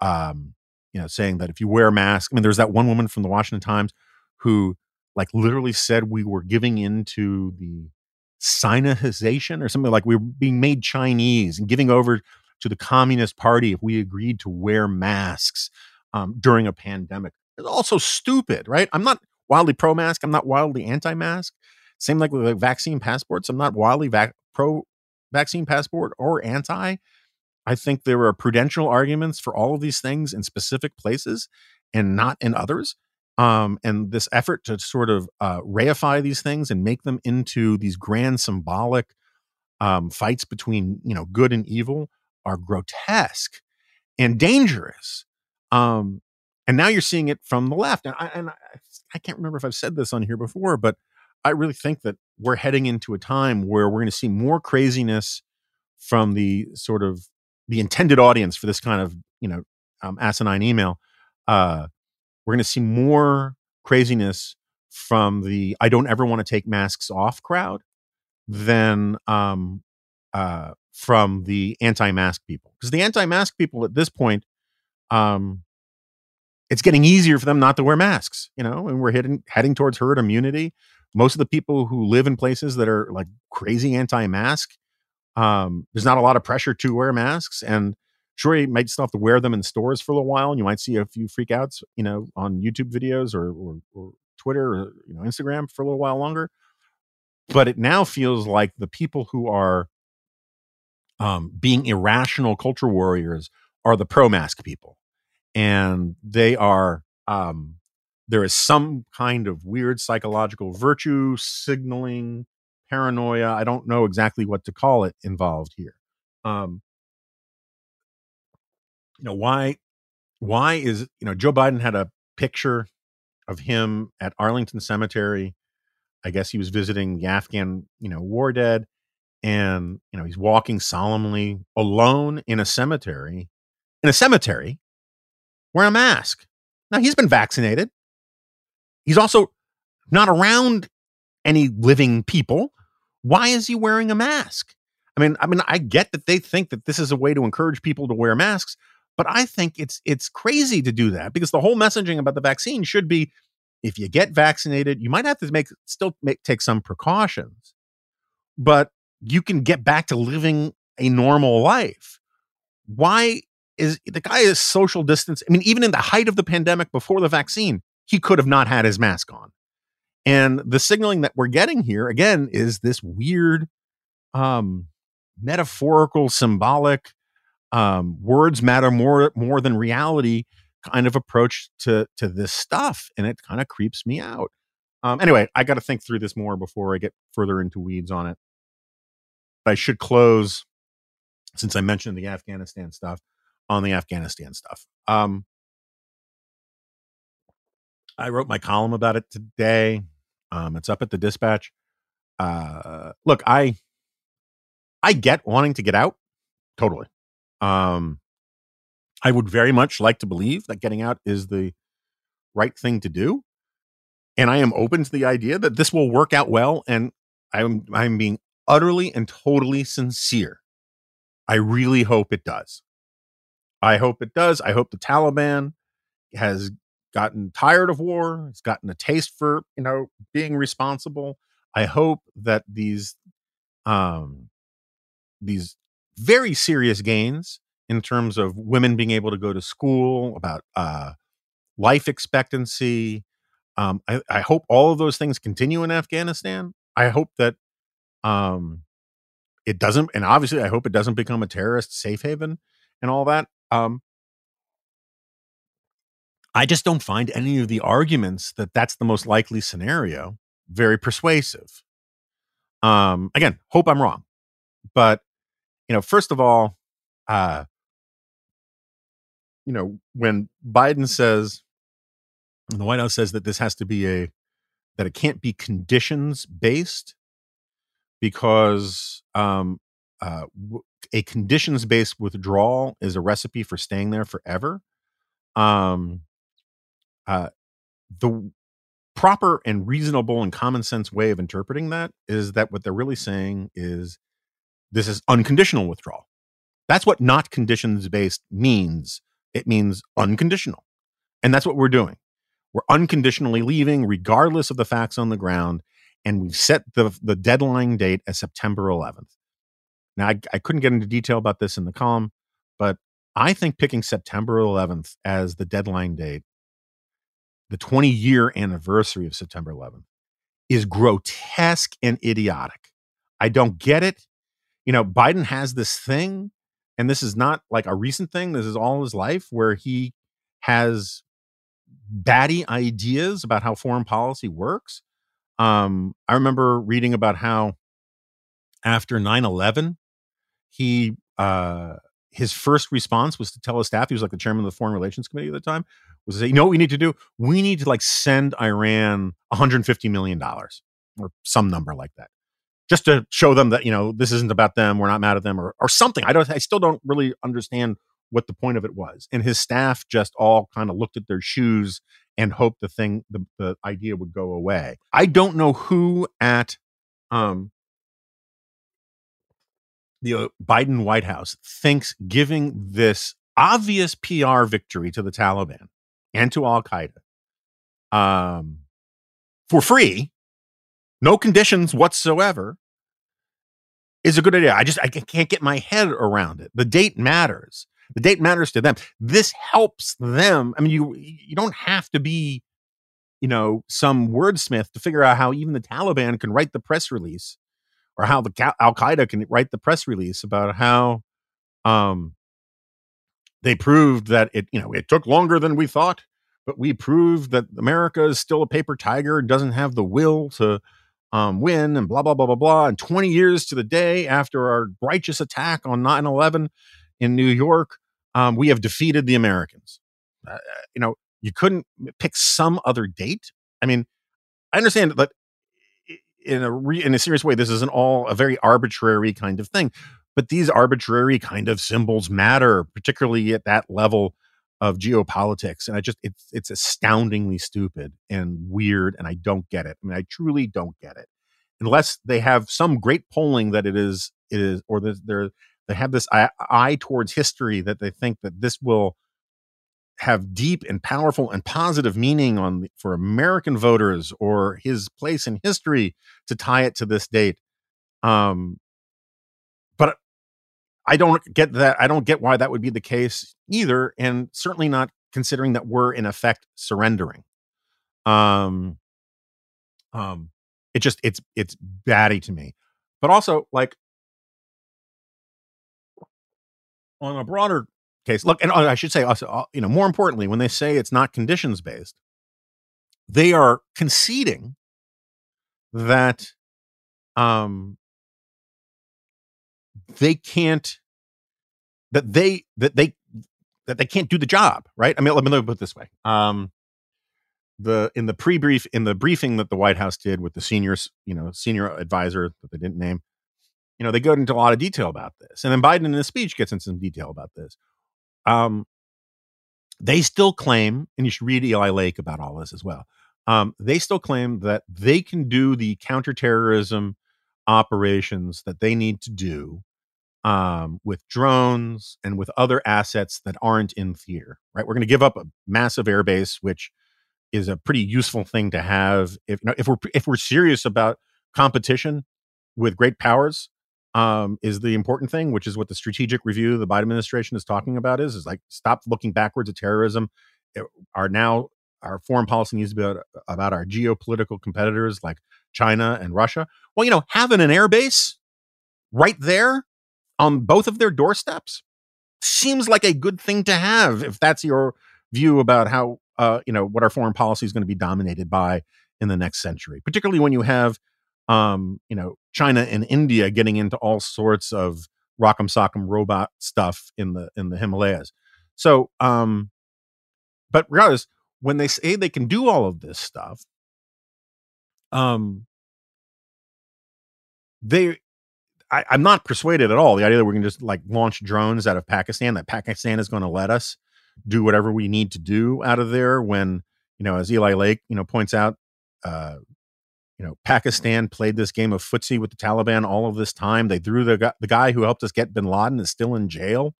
Um, you know, saying that if you wear a mask, I mean, there's that one woman from the Washington Times who, like, literally said we were giving into the Sinization or something like we were being made Chinese and giving over to the Communist Party if we agreed to wear masks um, during a pandemic. It's also stupid, right? I'm not wildly pro mask. I'm not wildly anti mask. Same like with like vaccine passports. I'm not wildly vac- pro vaccine passport or anti. I think there are prudential arguments for all of these things in specific places and not in others. Um, and this effort to sort of uh, reify these things and make them into these grand symbolic um, fights between you know good and evil are grotesque and dangerous. Um, and now you're seeing it from the left. And I, and I, I can't remember if I've said this on here before, but I really think that we're heading into a time where we're going to see more craziness from the sort of the intended audience for this kind of you know um, asinine email. Uh, we're going to see more craziness from the "I don't ever want to take masks off" crowd than um, uh, from the anti-mask people, because the anti-mask people at this point, um, it's getting easier for them not to wear masks. You know, and we're heading heading towards herd immunity. Most of the people who live in places that are like crazy anti-mask, um, there's not a lot of pressure to wear masks, and sure you might still have to wear them in stores for a little while and you might see a few freakouts you know on youtube videos or, or, or twitter or you know instagram for a little while longer but it now feels like the people who are um, being irrational culture warriors are the pro mask people and they are um, there is some kind of weird psychological virtue signaling paranoia i don't know exactly what to call it involved here. Um, you know why why is you know joe biden had a picture of him at arlington cemetery. I guess he was visiting the afghan you know war dead and you know he's walking solemnly alone in a cemetery in a cemetery wearing a mask. Now he's been vaccinated. He's also not around any living people why is he wearing a mask i mean i mean i get that they think that this is a way to encourage people to wear masks but I think it's it's crazy to do that because the whole messaging about the vaccine should be if you get vaccinated, you might have to make still make, take some precautions, but you can get back to living a normal life. Why is the guy is social distance? I mean, even in the height of the pandemic before the vaccine, he could have not had his mask on. And the signaling that we're getting here again is this weird um metaphorical symbolic um, words matter more more than reality kind of approach to to this stuff and it kind of creeps me out. Um, anyway i got to think through this more before i get further into weeds on it. But i should close since i mentioned the afghanistan stuff on the afghanistan stuff. Um, i wrote my column about it today um, it's up at the dispatch uh, look i i get wanting to get out totally um, I would very much like to believe that getting out is the right thing to do. And I am open to the idea that this will work out well. And I'm I'm being utterly and totally sincere. I really hope it does. I hope it does. I hope the Taliban has gotten tired of war, has gotten a taste for, you know, being responsible. I hope that these um these very serious gains in terms of women being able to go to school, about uh, life expectancy. Um, I, I, hope all of those things continue in Afghanistan. I hope that um, it doesn't, and obviously, I hope it doesn't become a terrorist safe haven and all that. Um, I just don't find any of the arguments that that's the most likely scenario very persuasive. Um, again, hope I'm wrong, but you know, first of all, uh, you know, when Biden says, and the White House says that this has to be a that it can't be conditions based because um, uh, a conditions based withdrawal is a recipe for staying there forever. Um, uh, the proper and reasonable and common sense way of interpreting that is that what they're really saying is this is unconditional withdrawal. That's what not conditions based means. It means unconditional. And that's what we're doing. We're unconditionally leaving, regardless of the facts on the ground. And we've set the, the deadline date as September 11th. Now, I, I couldn't get into detail about this in the column, but I think picking September 11th as the deadline date, the 20 year anniversary of September 11th, is grotesque and idiotic. I don't get it. You know, Biden has this thing, and this is not like a recent thing, this is all his life where he has batty ideas about how foreign policy works. Um, I remember reading about how after 9 11, he uh, his first response was to tell his staff, he was like the chairman of the Foreign Relations Committee at the time, was to say, you know what we need to do? We need to like send Iran $150 million or some number like that. Just to show them that, you know, this isn't about them, we're not mad at them, or or something. I don't I still don't really understand what the point of it was. And his staff just all kind of looked at their shoes and hoped the thing, the, the idea would go away. I don't know who at um the uh, Biden White House thinks giving this obvious PR victory to the Taliban and to Al Qaeda um, for free, no conditions whatsoever, is a good idea. I just I can't get my head around it. The date matters. The date matters to them. This helps them. I mean, you you don't have to be, you know, some wordsmith to figure out how even the Taliban can write the press release or how the Al Qaeda can write the press release about how um, they proved that it, you know, it took longer than we thought, but we proved that America is still a paper tiger doesn't have the will to um, win and blah, blah, blah, blah, blah. And 20 years to the day after our righteous attack on 9 11 in New York, um, we have defeated the Americans. Uh, uh you know, you couldn't pick some other date. I mean, I understand that in a re- in a serious way this isn't all a very arbitrary kind of thing but these arbitrary kind of symbols matter particularly at that level of geopolitics and i just it's it's astoundingly stupid and weird and i don't get it. I mean i truly don't get it. Unless they have some great polling that it is it is or they're they have this eye, eye towards history that they think that this will have deep and powerful and positive meaning on for American voters or his place in history to tie it to this date. Um, but I don't get that. I don't get why that would be the case either, and certainly not considering that we're in effect surrendering. Um, um, it just it's it's batty to me, but also like on a broader case. Look, and uh, I should say also, uh, you know, more importantly, when they say it's not conditions based, they are conceding that um they can't that they that they that they can't do the job, right? I mean, let me, let me put it this way. Um the in the pre-brief in the briefing that the White House did with the seniors, you know, senior advisor that they didn't name, you know, they go into a lot of detail about this. And then Biden in his speech gets into some detail about this. Um, they still claim, and you should read Eli Lake about all this as well. Um, they still claim that they can do the counterterrorism operations that they need to do um, with drones and with other assets that aren't in theater. Right? We're going to give up a massive airbase, which is a pretty useful thing to have. If you know, if we're if we're serious about competition with great powers, um, is the important thing, which is what the strategic review the Biden administration is talking about is, is like stop looking backwards at terrorism. It, our now our foreign policy needs to be about, about our geopolitical competitors like China and Russia. Well, you know, having an air base right there on both of their doorsteps seems like a good thing to have if that's your view about how uh, you know what our foreign policy is going to be dominated by in the next century, particularly when you have um, you know, China and India getting into all sorts of rock'em sock'em robot stuff in the in the Himalayas. So, um, but regardless, when they say they can do all of this stuff, um, they, I, I'm not persuaded at all. The idea that going to just like launch drones out of Pakistan, that Pakistan is going to let us do whatever we need to do out of there when, you know, as Eli Lake, you know, points out, uh, you know, Pakistan played this game of footsie with the Taliban all of this time. They threw the guy, the guy who helped us get Bin Laden is still in jail.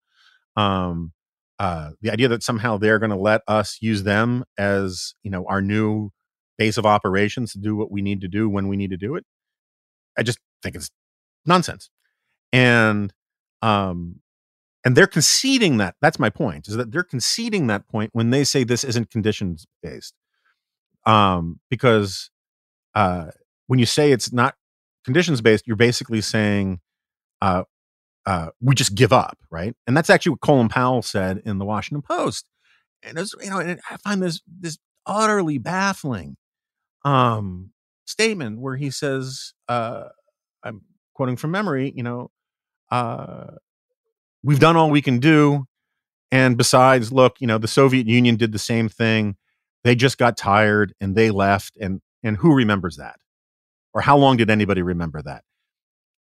Um, uh, the idea that somehow they're going to let us use them as you know our new base of operations to do what we need to do when we need to do it, I just think it's nonsense. And um, and they're conceding that. That's my point. Is that they're conceding that point when they say this isn't conditions based. Um, because uh, when you say it's not conditions based, you're basically saying uh, uh, we just give up, right? And that's actually what Colin Powell said in the Washington Post. And it's you know, and I find this this utterly baffling um, statement where he says, uh, I'm quoting from memory, you know, uh, we've done all we can do. And besides, look, you know, the Soviet Union did the same thing. They just got tired and they left. And and who remembers that? Or how long did anybody remember that?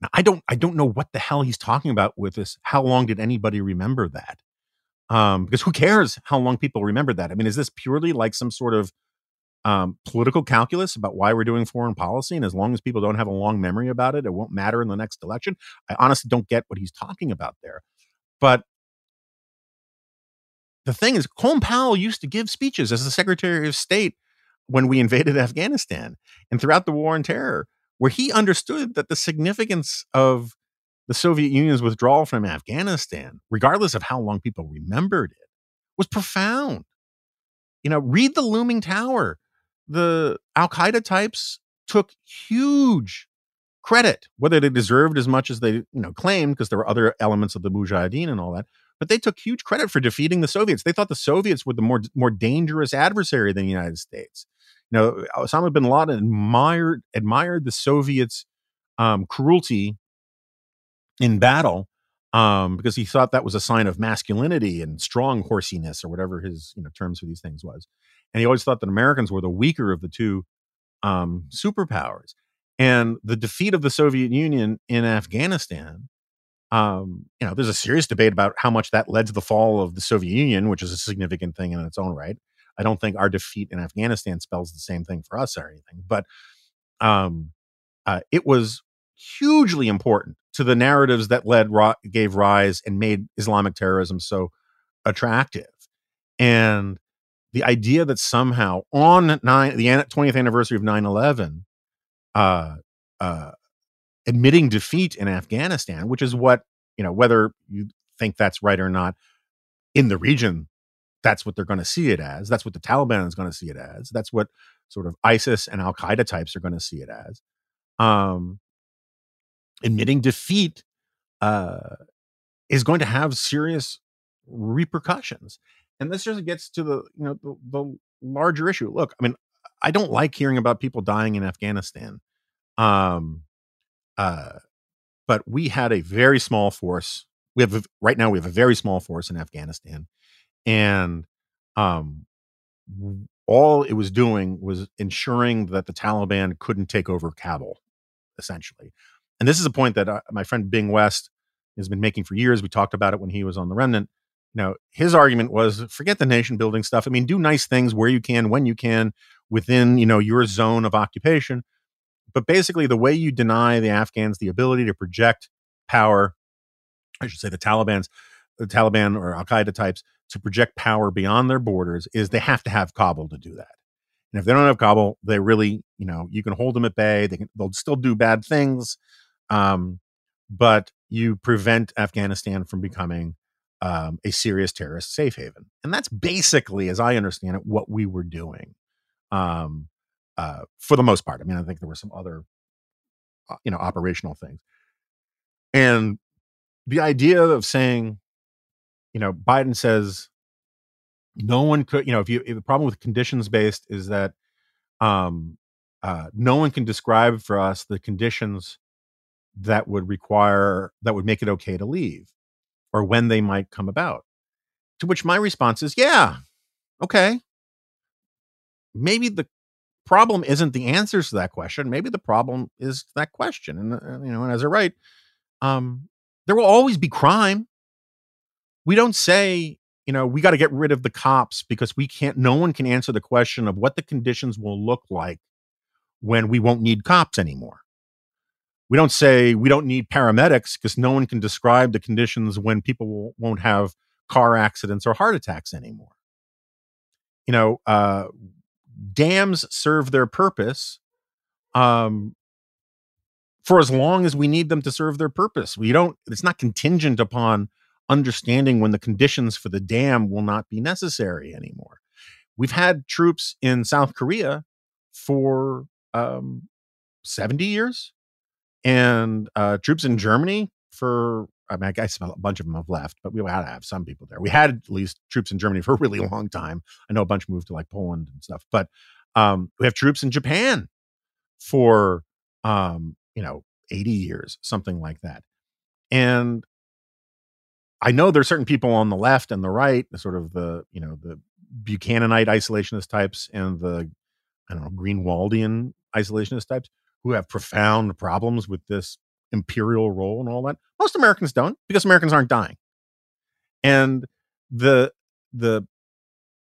Now, I don't I don't know what the hell he's talking about with this. How long did anybody remember that? Um, because who cares how long people remember that? I mean, is this purely like some sort of um, political calculus about why we're doing foreign policy? And as long as people don't have a long memory about it, it won't matter in the next election. I honestly don't get what he's talking about there. But the thing is, Colin Powell used to give speeches as the Secretary of State when we invaded Afghanistan and throughout the war on terror where he understood that the significance of the Soviet Union's withdrawal from Afghanistan, regardless of how long people remembered it, was profound. You know, read the Looming Tower. The Al Qaeda types took huge credit, whether they deserved as much as they you know claimed, because there were other elements of the Mujahideen and all that. But they took huge credit for defeating the Soviets. They thought the Soviets were the more more dangerous adversary than the United States. You know, Osama bin Laden admired admired the Soviets' um, cruelty in battle um, because he thought that was a sign of masculinity and strong horsiness or whatever his you know terms for these things was. And he always thought that Americans were the weaker of the two um, superpowers. And the defeat of the Soviet Union in Afghanistan, um, you know, there's a serious debate about how much that led to the fall of the Soviet Union, which is a significant thing in its own right. I don't think our defeat in Afghanistan spells the same thing for us or anything, but um, uh, it was hugely important to the narratives that led gave rise and made Islamic terrorism so attractive. And the idea that somehow on nine, the 20th anniversary of 9 11, uh, uh, admitting defeat in Afghanistan, which is what, you know, whether you think that's right or not, in the region, that's what they're going to see it as. That's what the Taliban is going to see it as. That's what sort of ISIS and Al Qaeda types are going to see it as. Um, admitting defeat uh, is going to have serious repercussions, and this just gets to the you know the, the larger issue. Look, I mean, I don't like hearing about people dying in Afghanistan. Um, uh, but we had a very small force. We have a, right now we have a very small force in Afghanistan and um, all it was doing was ensuring that the Taliban couldn't take over Kabul, essentially. And this is a point that uh, my friend Bing West has been making for years. We talked about it when he was on the Remnant. Now, his argument was forget the nation building stuff. I mean, do nice things where you can, when you can, within you know your zone of occupation. But basically, the way you deny the Afghans the ability to project power, I should say the Taliban's, the Taliban or Al Qaeda types to project power beyond their borders is they have to have Kabul to do that. And if they don't have Kabul, they really, you know, you can hold them at bay. They can, they'll still do bad things, um, but you prevent Afghanistan from becoming um, a serious terrorist safe haven. And that's basically, as I understand it, what we were doing um, uh, for the most part. I mean, I think there were some other, uh, you know, operational things. And the idea of saying, you know, Biden says no one could, you know, if you if the problem with conditions based is that um uh no one can describe for us the conditions that would require that would make it okay to leave or when they might come about. to which my response is, yeah, okay. Maybe the problem isn't the answers to that question. Maybe the problem is that question. And, uh, you know, and as I write, um, there will always be crime. We don't say, you know, we got to get rid of the cops because we can't, no one can answer the question of what the conditions will look like when we won't need cops anymore. We don't say we don't need paramedics because no one can describe the conditions when people won't have car accidents or heart attacks anymore. You know, uh, dams serve their purpose um, for as long as we need them to serve their purpose. We don't, it's not contingent upon understanding when the conditions for the dam will not be necessary anymore. We've had troops in South Korea for um, 70 years and uh, troops in Germany for I mean, I guess a bunch of them have left, but we had to have some people there. We had at least troops in Germany for a really long time. I know a bunch moved to like Poland and stuff, but um, we have troops in Japan for um, you know 80 years, something like that. And I know there's certain people on the left and the right, sort of the you know the Buchananite isolationist types and the I don't know Greenwaldian isolationist types who have profound problems with this imperial role and all that. Most Americans don't because Americans aren't dying. And the the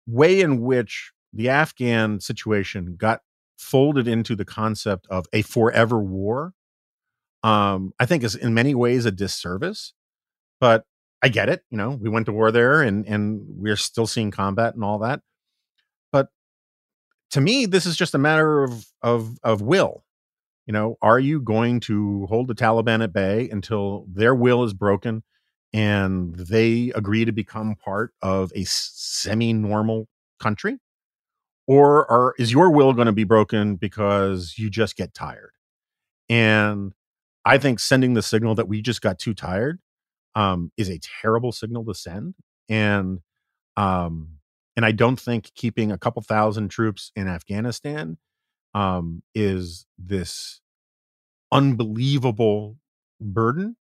way in which the Afghan situation got folded into the concept of a forever war, um, I think is in many ways a disservice. But I get it. You know, we went to war there and and we're still seeing combat and all that. But to me, this is just a matter of of of will you know, are you going to hold the Taliban at bay until their will is broken and they agree to become part of a semi-normal country? Or are, is your will going to be broken because you just get tired? And I think sending the signal that we just got too tired um, is a terrible signal to send. And um, and I don't think keeping a couple thousand troops in Afghanistan um, is this unbelievable burden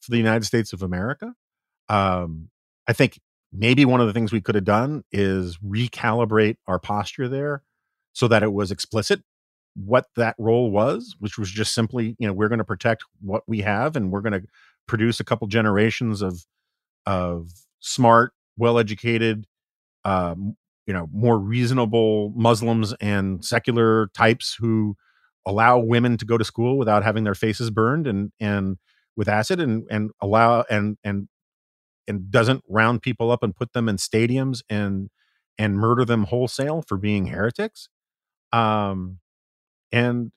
for the United States of America. Um, I think maybe one of the things we could have done is recalibrate our posture there so that it was explicit what that role was, which was just simply, you know, we're going to protect what we have and we're going to produce a couple generations of of smart, well-educated, um, you know more reasonable Muslims and secular types who allow women to go to school without having their faces burned and and with acid and and allow and and and doesn't round people up and put them in stadiums and and murder them wholesale for being heretics. Um and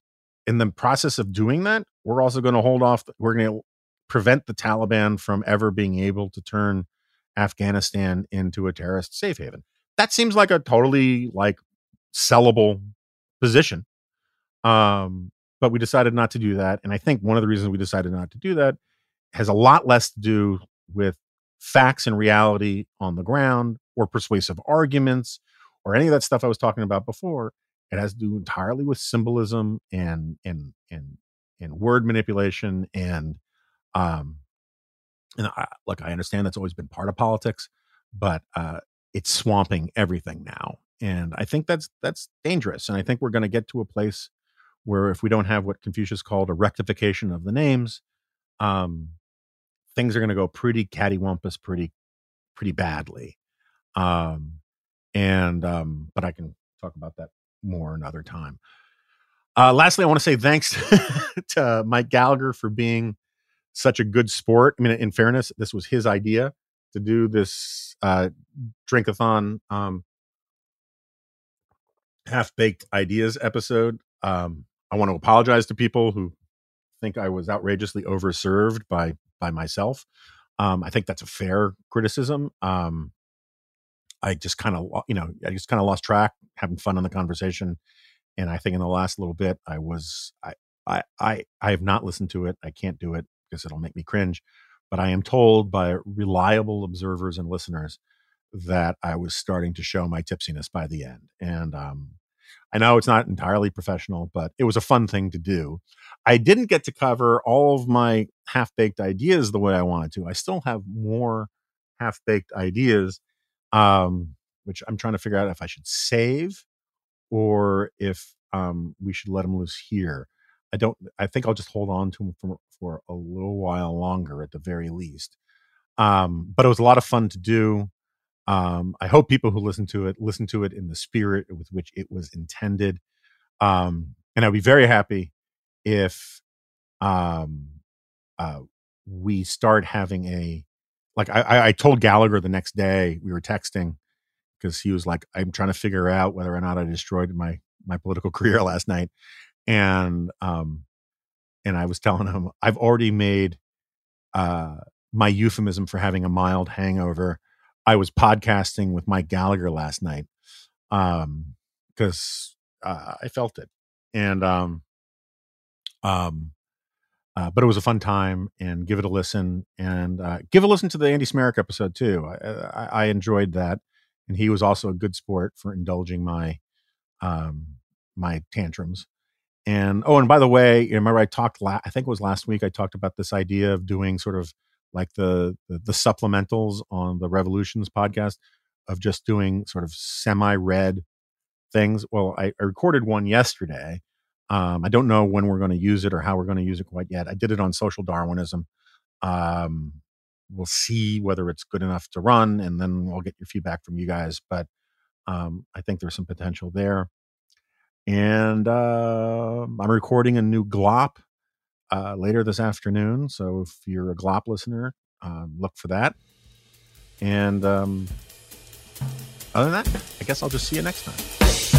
in the process of doing that we're also going to hold off we're going to prevent the taliban from ever being able to turn afghanistan into a terrorist safe haven that seems like a totally like sellable position. Um, but we decided not to do that. And I think one of the reasons we decided not to do that has a lot less to do with facts and reality on the ground or persuasive arguments or any of that stuff I was talking about before. It has to do entirely with symbolism and and and and word manipulation and um and I, look, I understand that's always been part of politics, but uh, it's swamping everything now and i think that's that's dangerous and i think we're going to get to a place where if we don't have what confucius called a rectification of the names um things are going to go pretty cattywampus pretty pretty badly. Um and um but i can talk about that more another time. Uh lastly i want to say thanks to mike gallagher for being such a good sport i mean in fairness this was his idea to do this uh, drinkathon um, half baked ideas episode. Um, I want to apologize to people who think I was outrageously overserved by by myself. Um, I think that's a fair criticism. Um, I just kind of you know I just kind of lost track, having fun in the conversation, and I think in the last little bit I was I I I I have not listened to it. I can't do it because it'll make me cringe but I am told by reliable observers and listeners that I was starting to show my tipsiness by the end. And um, I know it's not entirely professional, but it was a fun thing to do. I didn't get to cover all of my half baked ideas the way I wanted to. I still have more half baked ideas. um, which I'm trying to figure out if I should save or if um, we should let them loose here. I don't. I think I'll just hold on to them for for a little while longer, at the very least. Um, but it was a lot of fun to do. Um, I hope people who listen to it listen to it in the spirit with which it was intended. Um, and I'd be very happy if um, uh, we start having a like I, I told Gallagher the next day we were texting because he was like I'm trying to figure out whether or not I destroyed my my political career last night and um and I was telling him I've already made uh my euphemism for having a mild hangover. I was podcasting with Mike Gallagher last night um because uh, I felt it and um um uh, but it was a fun time and give it a listen and uh, give a listen to the Andy Smarick episode too. I, I, I, enjoyed that, and he was also a good sport for indulging my um, my tantrums. And oh, and by the way, you remember I talked. La- I think it was last week. I talked about this idea of doing sort of like the, the the supplementals on the Revolutions podcast of just doing sort of semi-read things. Well, I, I recorded one yesterday um, I don't know when we're going to use it or how we're going to use it quite yet. I did it on social Darwinism. Um, we'll see whether it's good enough to run, and then I'll get your feedback from you guys. But um, I think there's some potential there. And uh, I'm recording a new glop uh, later this afternoon. So if you're a glop listener, um, look for that. And um, other than that, I guess I'll just see you next time.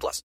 plus.